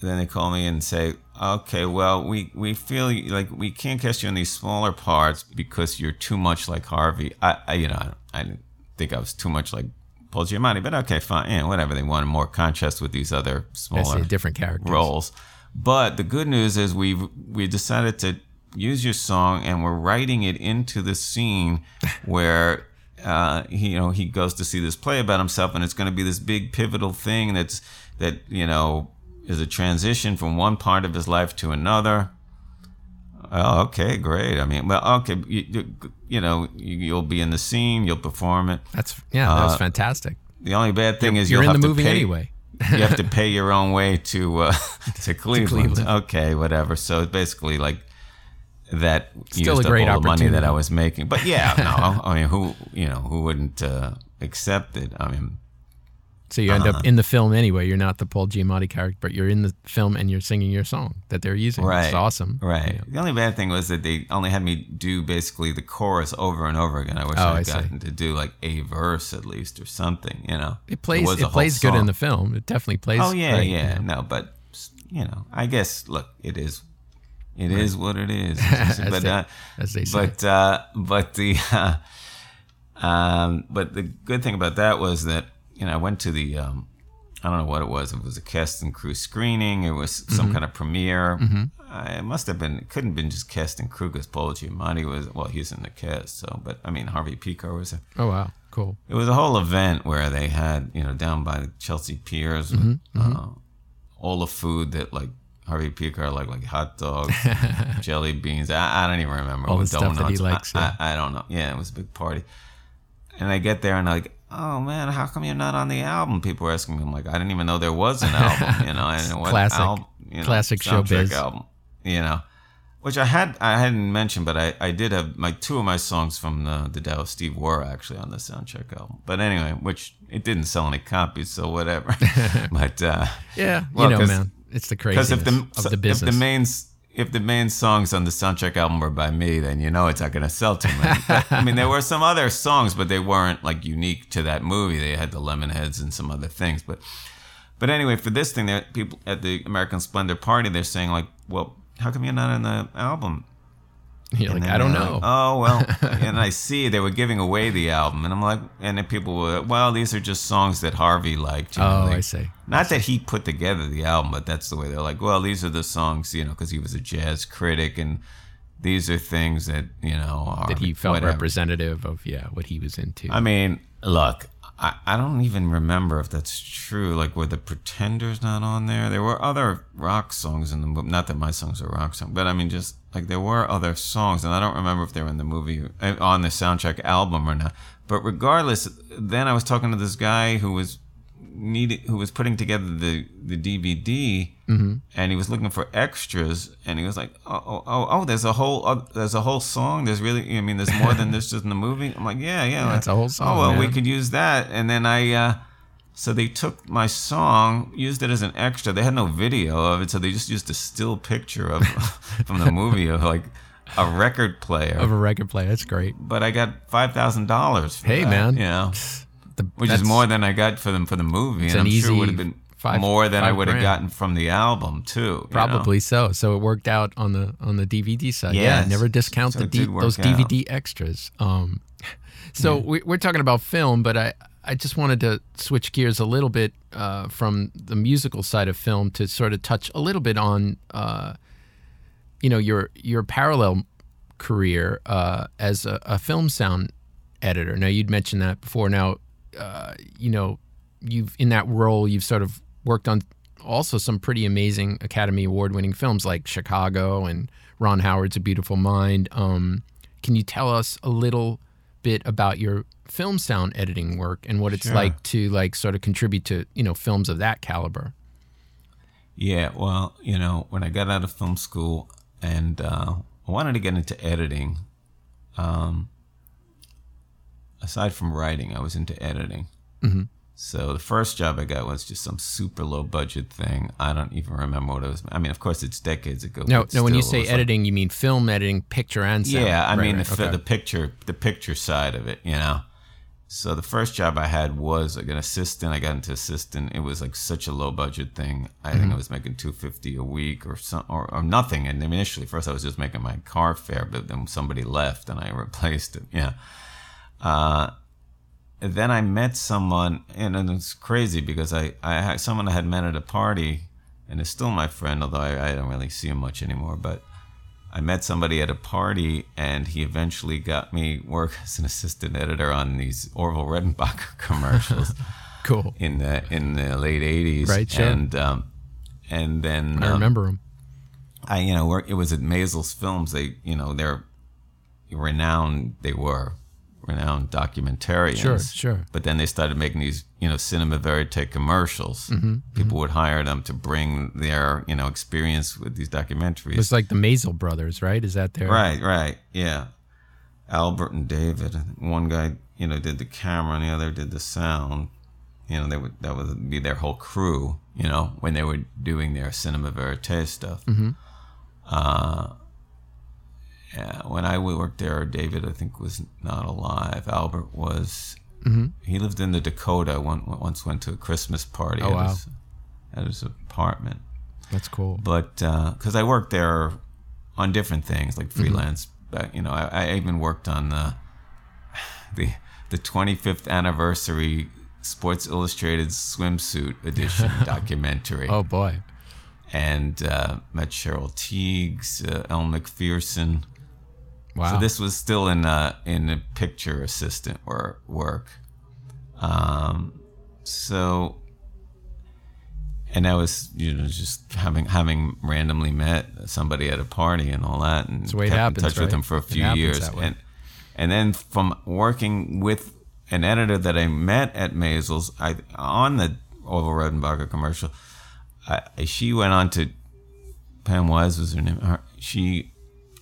then they call me and say, okay, well, we, we feel like we can't cast you in these smaller parts because you're too much like Harvey. I, I you know, I, I didn't think I was too much like Paul Giamatti, but okay, fine, yeah, whatever. They wanted more contrast with these other smaller different characters. roles. But the good news is we we decided to use your song and we're writing it into the scene where uh, he you know he goes to see this play about himself and it's going to be this big pivotal thing that's that you know is a transition from one part of his life to another. Oh, okay, great. I mean, well, okay, you, you, you know, you, you'll be in the scene, you'll perform it. That's yeah, that was Uh, fantastic. The only bad thing is You're you'll in have the to movie pay, anyway. you have to pay your own way to uh, to Cleveland. Cleveland. Okay, whatever. So it's basically like that Still used a great up all the money that. I was making. But yeah, no, I mean, who you know who wouldn't uh, accept it? I mean, So you end Uh-huh. up in the film anyway. You're not the Paul Giamatti character, but you're in the film and you're singing your song that they're using. right, It's awesome. Right. The only bad thing was that they only had me do basically the chorus over and over again. I wish Oh, I see. gotten to do like a verse at least or something. You know, It plays. It, whole plays good in the film. It definitely plays. Oh yeah, great, yeah. you know. No, but you know, I guess look, it is, it is what it is. But they- uh, as they say. but uh, but the uh, um, but the good thing about that was that you know I went to the um, I don't know what it was. It was a cast and crew screening. It was some Mm-hmm. kind of premiere. Uh, it must have been. It couldn't have been just cast and crew because Paul Giamatti was. Well, he's in the cast. So, but I mean, Harvey Pekar was there. Oh wow, cool. It was a whole event where they had, you know, down by the Chelsea Piers, Mm-hmm, uh, all the food that like Harvey Pekar like, like hot dogs, jelly beans. I, I don't even remember. All the what stuff that he likes, I, yeah. I, I don't know. Yeah, it was a big party. And I get there and I'm like, oh man, how come you're not on the album? People were asking me. I'm like, I didn't even know there was an album. You know, I didn't know Classic. album. You know, Classic showbiz. album. You know. Which I had I hadn't mentioned, but I, I did have my two of my songs from the the Tao of Steve were actually on the soundtrack album. But anyway, which it didn't sell any copies, so whatever. but uh, Yeah, Well, you know, man, it's the craziness if the of the if business. the main if the main songs on the soundtrack album were by me, then you know it's not going to sell too many. I mean, there were some other songs, but they weren't like unique to that movie. They had the Lemonheads and some other things, but but anyway, for this thing, there people at the American Splendor party, they're saying like, well, how come you're not in the album? You're And like, I don't know. like, oh well, and I see they were giving away the album, and I'm like, and then people were, well, these are just songs that Harvey liked. you know, oh, like- I see. Not that he put together the album, but that's the way they're like, well, these are the songs, you know, because he was a jazz critic, and these are things that you know are That he felt whatever. representative of, yeah, what he was into. I mean, look, I, I don't even remember if that's true. Like, were the Pretenders not on there? There were other rock songs in the movie. Not that my songs are rock songs, but I mean, just like there were other songs, and I don't remember if they were in the movie uh, on the soundtrack album or not. But regardless, then I was talking to this guy who was needed, who was putting together the the DVD, and he was looking for extras, and he was like, "Oh, oh, oh, oh there's a whole, uh, there's a whole song. There's really, I mean, there's more than this just in the movie." I'm like, "Yeah, yeah, That's a whole song, Oh well, we could use that." And then I, uh, so they took my song, used it as an extra. They had no video of it, so they just used a still picture of from the movie of like a record player. of a record player. That's great. but I got five thousand dollars. Hey, man. you know The, which is more than I got for them for the movie, and an I'm sure would have been five- more than I would have gotten from the album too. you know? Probably so. So it worked out on the on the DVD side. Yeah, never discount So the D, those out. DVD extras. Um, so we, we're talking about film, but I I just wanted to switch gears a little bit uh, from the musical side of film to sort of touch a little bit on uh, you know your your parallel career uh, as a, a film sound editor. Now you'd mentioned that before. Now uh, you know you've in that role you've sort of worked on also some pretty amazing Academy Award winning films like Chicago and Ron Howard's A Beautiful Mind. Um, can you tell us a little bit about your film sound editing work and what it's Sure. like to like sort of contribute to you know films of that caliber? Yeah, well, you know, when I got out of film school and uh, I wanted to get into editing, um, aside from writing, I was into editing. Mm-hmm. So the first job I got was just some super low budget thing. I don't even remember what it was. I mean, of course, it's decades ago. No, no. When you say was like- editing, you mean film editing, picture and sound. Yeah, I Right, mean right, the, okay. the picture, the picture side of it, you know. So the first job I had was like an assistant. I got into assistant. It was like such a low budget thing. I Mm-hmm. think I was making two fifty a week or some or, or nothing. And initially, first I was just making my car fare, but then somebody left and I replaced it. Yeah. Uh, then I met someone, and it was crazy because I, I had someone I had met at a party, and is still my friend, although I, I don't really see him much anymore. But I met somebody at a party, and he eventually got me work as an assistant editor on these Orville Redenbacher commercials cool. in the in the late '80s. Right, sure. And um, and then I um, remember them. I you know work. It was at Maysles Films. They you know they're renowned. They were renowned documentarians. Sure, sure. But then they started making these, you know, cinema verite commercials. Mm-hmm, People would hire them to bring their, you know, experience with these documentaries. It's like the Maysles brothers, right? Is that their right, right, yeah. Albert and David. One guy, you know, did the camera, and the other did the sound. You know, they would that would be their whole crew. You know, when they were doing their cinema verite stuff. Mm-hmm. Uh, yeah, when I worked there, David I think was not alive. Albert was. Mm-hmm. He lived in the Dakota. One, once went to a Christmas party Oh, at, wow. his, at his apartment. That's cool. But because I worked there on different things like Mm-hmm. freelance, but you know, I, I even worked on the the the 25th anniversary Sports Illustrated swimsuit edition documentary Oh boy. and uh, met Cheryl Tiegs, uh, Elle Macpherson. Wow. So this was still in uh, in a picture assistant work. work. Um, so, and I was you know just having having randomly met somebody at a party and all that, and the way it kept happens, in touch with them for a few years, and and then from working with an editor that I met at Maysles, I on the Orville Redenbacher commercial, I, she went on to Pam Wise was her name. Her, she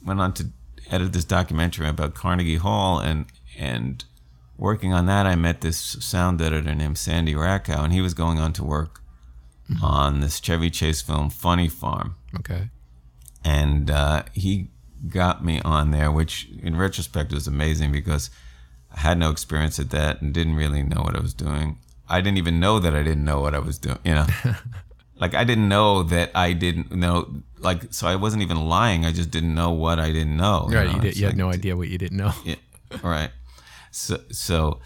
went on to edit this documentary about Carnegie Hall, and and working on that, I met this sound editor named Sandy Rackow, and he was going on to work on this Chevy Chase film, Funny Farm, okay. and uh, he got me on there, which in retrospect was amazing because I had no experience at that and didn't really know what I was doing. I didn't even know that I didn't know what I was doing, you know. like I didn't know that I didn't know like so I wasn't even lying. I just didn't know what I didn't know. Right. know? You, did, you had no idea what you didn't know. yeah, right. So, so,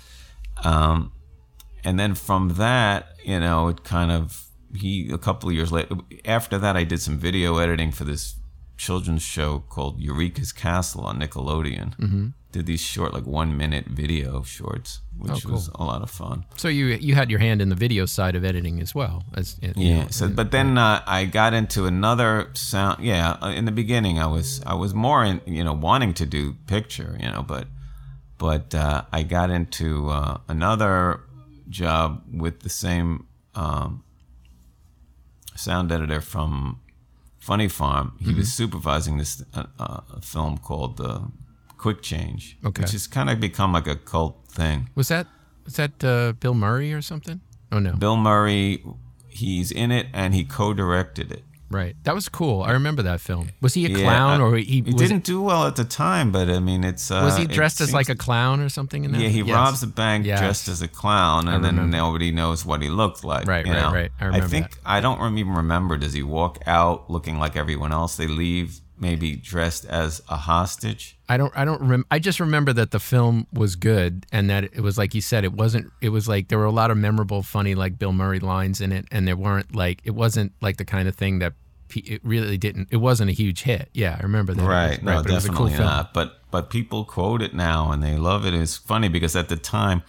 um, and then from that, you know, it kind of he a couple of years later. After that, I did some video editing for this children's show called Eureka's Castle on Nickelodeon. Mm-hmm. Did these short, like one minute video shorts, which Oh, cool. was a lot of fun. So you you had your hand in the video side of editing as well. As Yeah. know, So, but then uh, I got into another sound. Yeah. uh, In the beginning, I was I was more in you know wanting to do picture, you know, but but uh, I got into uh, another job with the same um, sound editor from Funny Farm. He was Mm-hmm. supervising this uh, uh, film called uh, Quick Change, Okay. which has kind of become like a cult thing. was that was that uh, Bill Murray or something? Oh no. Bill Murray, he's in it and he co-directed it. Right. That was cool. I remember that film. Was he a Yeah, clown or he, He didn't do well at the time, but I mean, it's uh, was he dressed as seems- like a clown or something in that? Yeah, he Yes. robs a bank Yes. dressed as a clown, and then nobody knows what he looked like. Right, you right, know? right. I remember I think that. I don't even remember. Does he walk out looking like everyone else? They leave maybe dressed as a hostage. I don't. I don't. Rem- I just remember that the film was good, and that it was like you said. It wasn't. It was like there were a lot of memorable, funny, like Bill Murray lines in it, and there weren't like it wasn't like the kind of thing that pe- it really didn't. It wasn't a huge hit. Yeah, I remember that. It was- Right, no, but it was a definitely cool film. not. But but people quote it now and they love it. It's funny because at the time,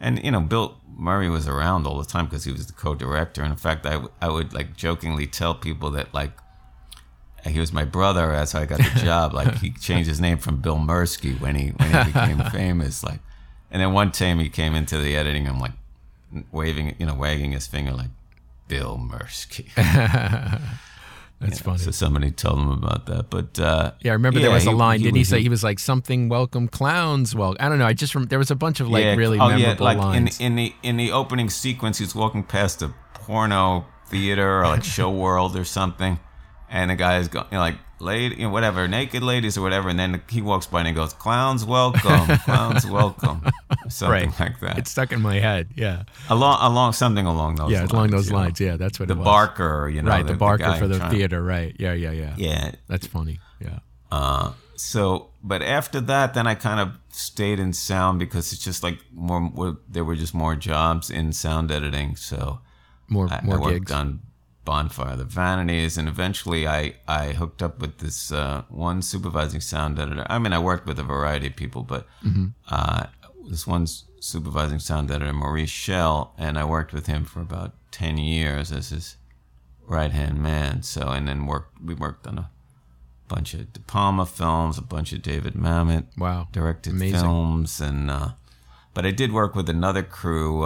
and you know, Bill Murray was around all the time because he was the co-director. And in fact, I, w- I would like jokingly tell people that like he was my brother That's how I got the job. like he changed his name from Bill Mirsky when he when he became famous. Like, and then one time he came into the editing. I'm like waving, you know, wagging his finger like Bill Mirsky. That's funny. So somebody told him about that. But uh, yeah, I remember there was a he- line. Didn't he was- say he was like something? Welcome clowns. Well, I don't know. I just rem- there was a bunch of like Yeah, really oh, memorable yeah, like lines. In, in the in the opening sequence, he's walking past a porno theater or like show world or something, and the guy is going you know, like lady, you know, whatever, naked ladies or whatever, and then he walks by and he goes, "Clowns welcome, clowns welcome," something right. like that. It stuck in my head. Yeah. along along something along those Yeah, lines, along those you know. lines. Yeah, that's what The it was. The Barker, you know, right, the, barker guy for the theater. Right. Yeah, yeah, yeah. Yeah, That's funny. Yeah. Uh, so, but after that, then I kind of stayed in sound because it's just like more, more there were just more jobs in sound editing. So More I, more I worked gigs. on Bonfire, The Vanities, and eventually I, I hooked up with this uh, one supervising sound editor. I mean, I worked with a variety of people, but Mm-hmm. uh, this one supervising sound editor, Maurice Schell, and I worked with him for about 10 years as his right hand man. So, and then worked, we worked on a bunch of De Palma films, a bunch of David Mamet Wow. directed Amazing. films, and uh, but I did work with another crew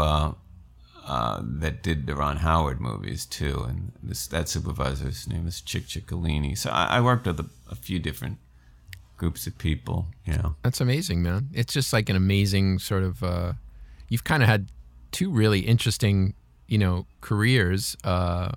uh, that did the Ron Howard movies too, and this that supervisor's name is Chic Ciccolini. So I, I worked with a, a few different groups of people. You know, That's amazing, man. It's just like an amazing sort of. Uh, you've kind of had two really interesting, you know, careers. Uh,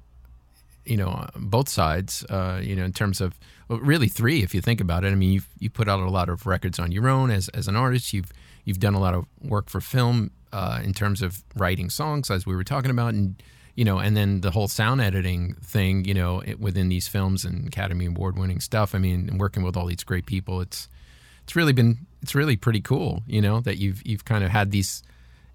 you know, both sides. Uh, you know, in terms of well, really three, if you think about it. I mean, you've you put out a lot of records on your own as as an artist. You've you've done a lot of work for film uh, in terms of writing songs, as we were talking about, and you know, and then the whole sound editing thing. You know, it, within these films and Academy Award winning stuff. I mean, working with all these great people. It's it's really been it's really pretty cool. You know that you've you've kind of had these.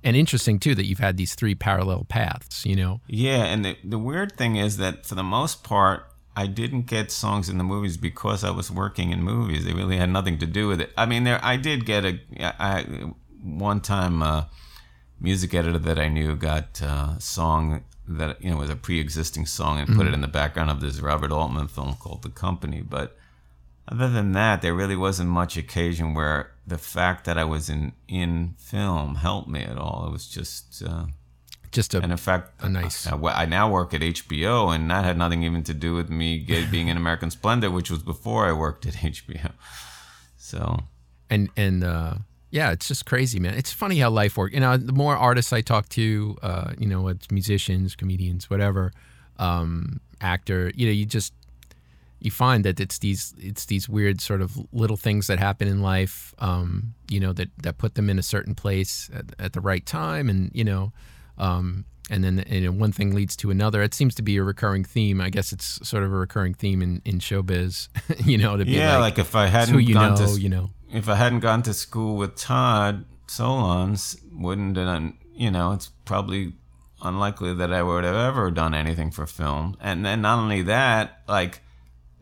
And interesting too that you've had these three parallel paths, you know. Yeah, and the, the weird thing is that for the most part, I didn't get songs in the movies because I was working in movies. They really had nothing to do with it. I mean, there I did get a I one time uh, music editor that I knew got a song that you know was a pre-existing song and put it in the background of this Robert Altman film called The Company. But other than that, there really wasn't much occasion where the fact that I was in in film helped me at all. It was just. Uh, Just a and in fact, a nice- I, I now work at HBO, and that had nothing even to do with me being in American Splendor, which was before I worked at HBO. So and and uh, yeah, it's just crazy, man. It's funny how life works. You know, the more artists I talk to, uh, you know, it's musicians, comedians, whatever, um, actor. You know, you just you find that it's these it's these weird sort of little things that happen in life. Um, you know, that that put them in a certain place at, at the right time, and you know. Um, and then you know, one thing leads to another. It seems to be a recurring theme. I guess it's sort of a recurring theme in, in showbiz. you know, to be yeah, like, like, if I hadn't who you gone know, to you know. If I hadn't gone to school with Todd Solondz, wouldn't have, done. you know, it's probably unlikely that I would have ever done anything for film. And then not only that, like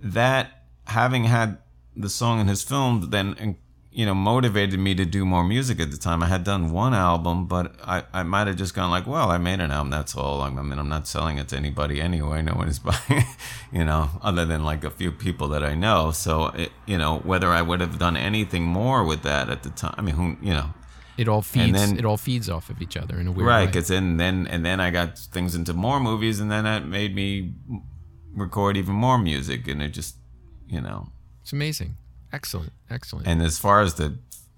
that having had the song in his film, then you know, motivated me to do more music at the time. I had done one album, but I, I might have just gone like, well, I made an album, that's all. I mean, I'm not selling it to anybody anyway. No one is buying, you know, other than like a few people that I know. So, it, you know, whether I would have done anything more with that at the time, I mean, who, you know, It all feeds. then- it all feeds off of each other in a weird right? way. Right, because then, then, and then I got things into more movies, and then that made me record even more music, and it just, you know, It's amazing. Excellent. Excellent. And as far as the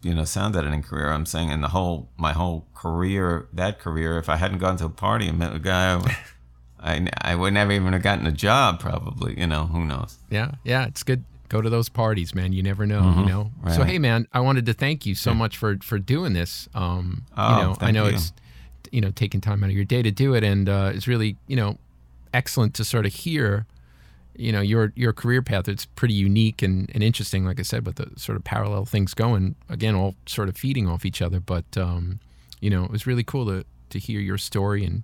you know sound editing career, I'm saying in the whole my whole career, that career, if I hadn't gone to a party and met a guy, I I would never even have gotten a job. Probably, you know, who knows? yeah. Yeah. It's good. Go to those parties, man. You never know. You know. So Mm-hmm. hey, man, I wanted to thank you so much for for doing this. Um, Oh, you know, I know you. it's you know taking time out of your day to do it, and uh, it's really you know excellent to sort of hear. You know your your career path. It's pretty unique and, and interesting. Like I said, with the sort of parallel things going again, all sort of feeding off each other. But um, you know, it was really cool to to hear your story and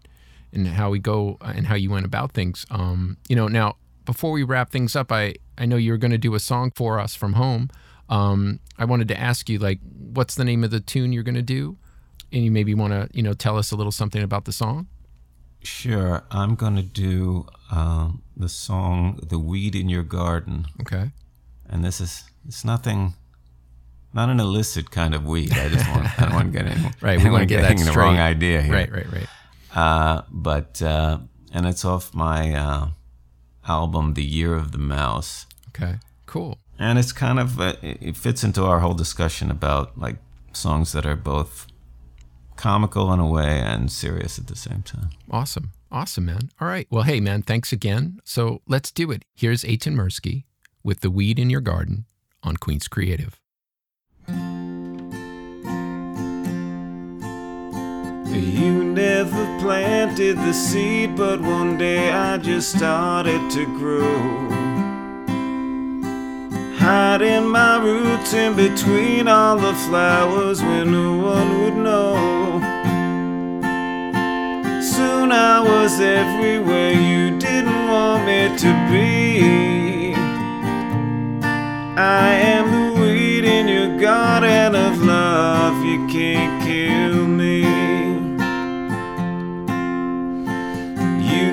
and how we go uh, and how you went about things. Um, you know, now before we wrap things up, I I know you're going to do a song for us from home. Um, I wanted to ask you like, what's the name of the tune you're going to do? And you maybe want to you know tell us a little something about the song. Sure, I'm gonna do um, the song "The Weed in Your Garden," Okay. and this is it's nothing. Not an illicit kind of weed. I just want. I don't want to get any. Right, we anyone wanna get that the wrong idea here. Right. Right. Right. Uh, but uh, and it's off my uh, album "The Year of the Mouse," Okay. Cool. and it's kind of uh, it fits into our whole discussion about like songs that are both comical in a way and serious at the same time. Awesome. Awesome, man. All right. Well, hey, man, thanks again. So let's do it. Here's Eytan Mirsky with The Weed in Your Garden on Queens Creative. You never planted the seed, but one day I just started to grow. Hiding my roots in between all the flowers where no one would know. Soon I was everywhere you didn't want me to be. I am the weed in your garden of love. You can't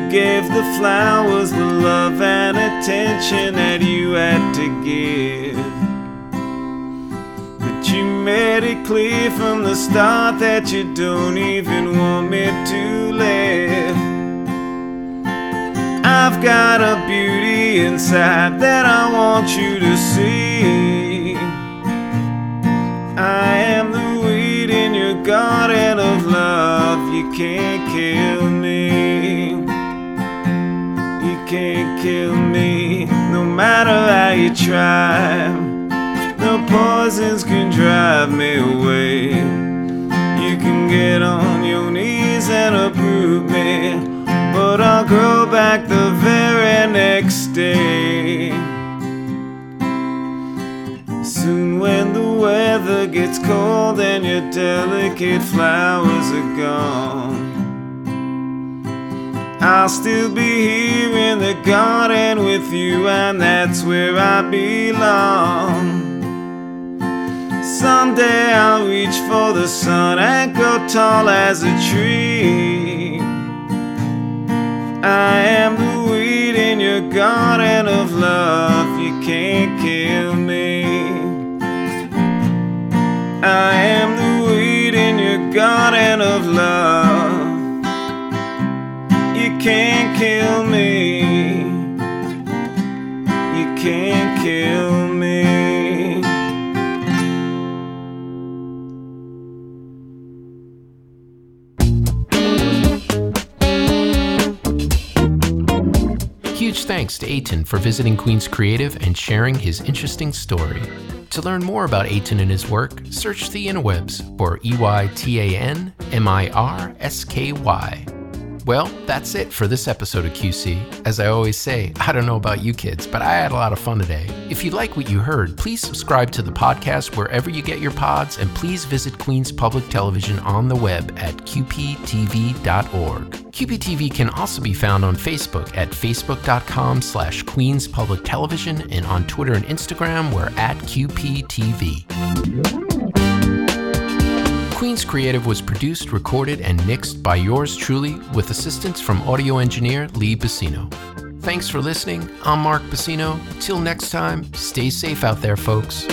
gave the flowers, the love and attention that you had to give. But you made it clear from the start that you don't even want me to live. I've got a beauty inside that I want you to see. I am the weed in your garden of love. You can't kill me. Can't kill me, no matter how you try. No poisons can drive me away. You can get on your knees and uproot me, but I'll grow back the very next day. Soon, when the weather gets cold and your delicate flowers are gone, I'll still be here in the garden with you, and that's where I belong. Someday I'll reach for the sun and grow tall as a tree. I am the weed in your garden of love. You can't kill me. I am the weed in your garden of love. Can't kill me. You can't kill me. Huge thanks to Eytan for visiting Queens Creative and sharing his interesting story. To learn more about Eytan and his work, search the interwebs for E Y T A N M I R S K Y. Well, that's it for this episode of QC. As I always say, I don't know about you kids, but I had a lot of fun today. If you like what you heard, please subscribe to the podcast wherever you get your pods, and please visit Queens Public Television on the web at qptv.org. QPTV can also be found on Facebook at facebook.com slash Queens Public Television and on Twitter and Instagram, we're at QPTV. Queens Creative was produced, recorded, and mixed by yours truly with assistance from audio engineer Lee Bacino. Thanks for listening. I'm Mark Bacino. Till next time, stay safe out there, folks.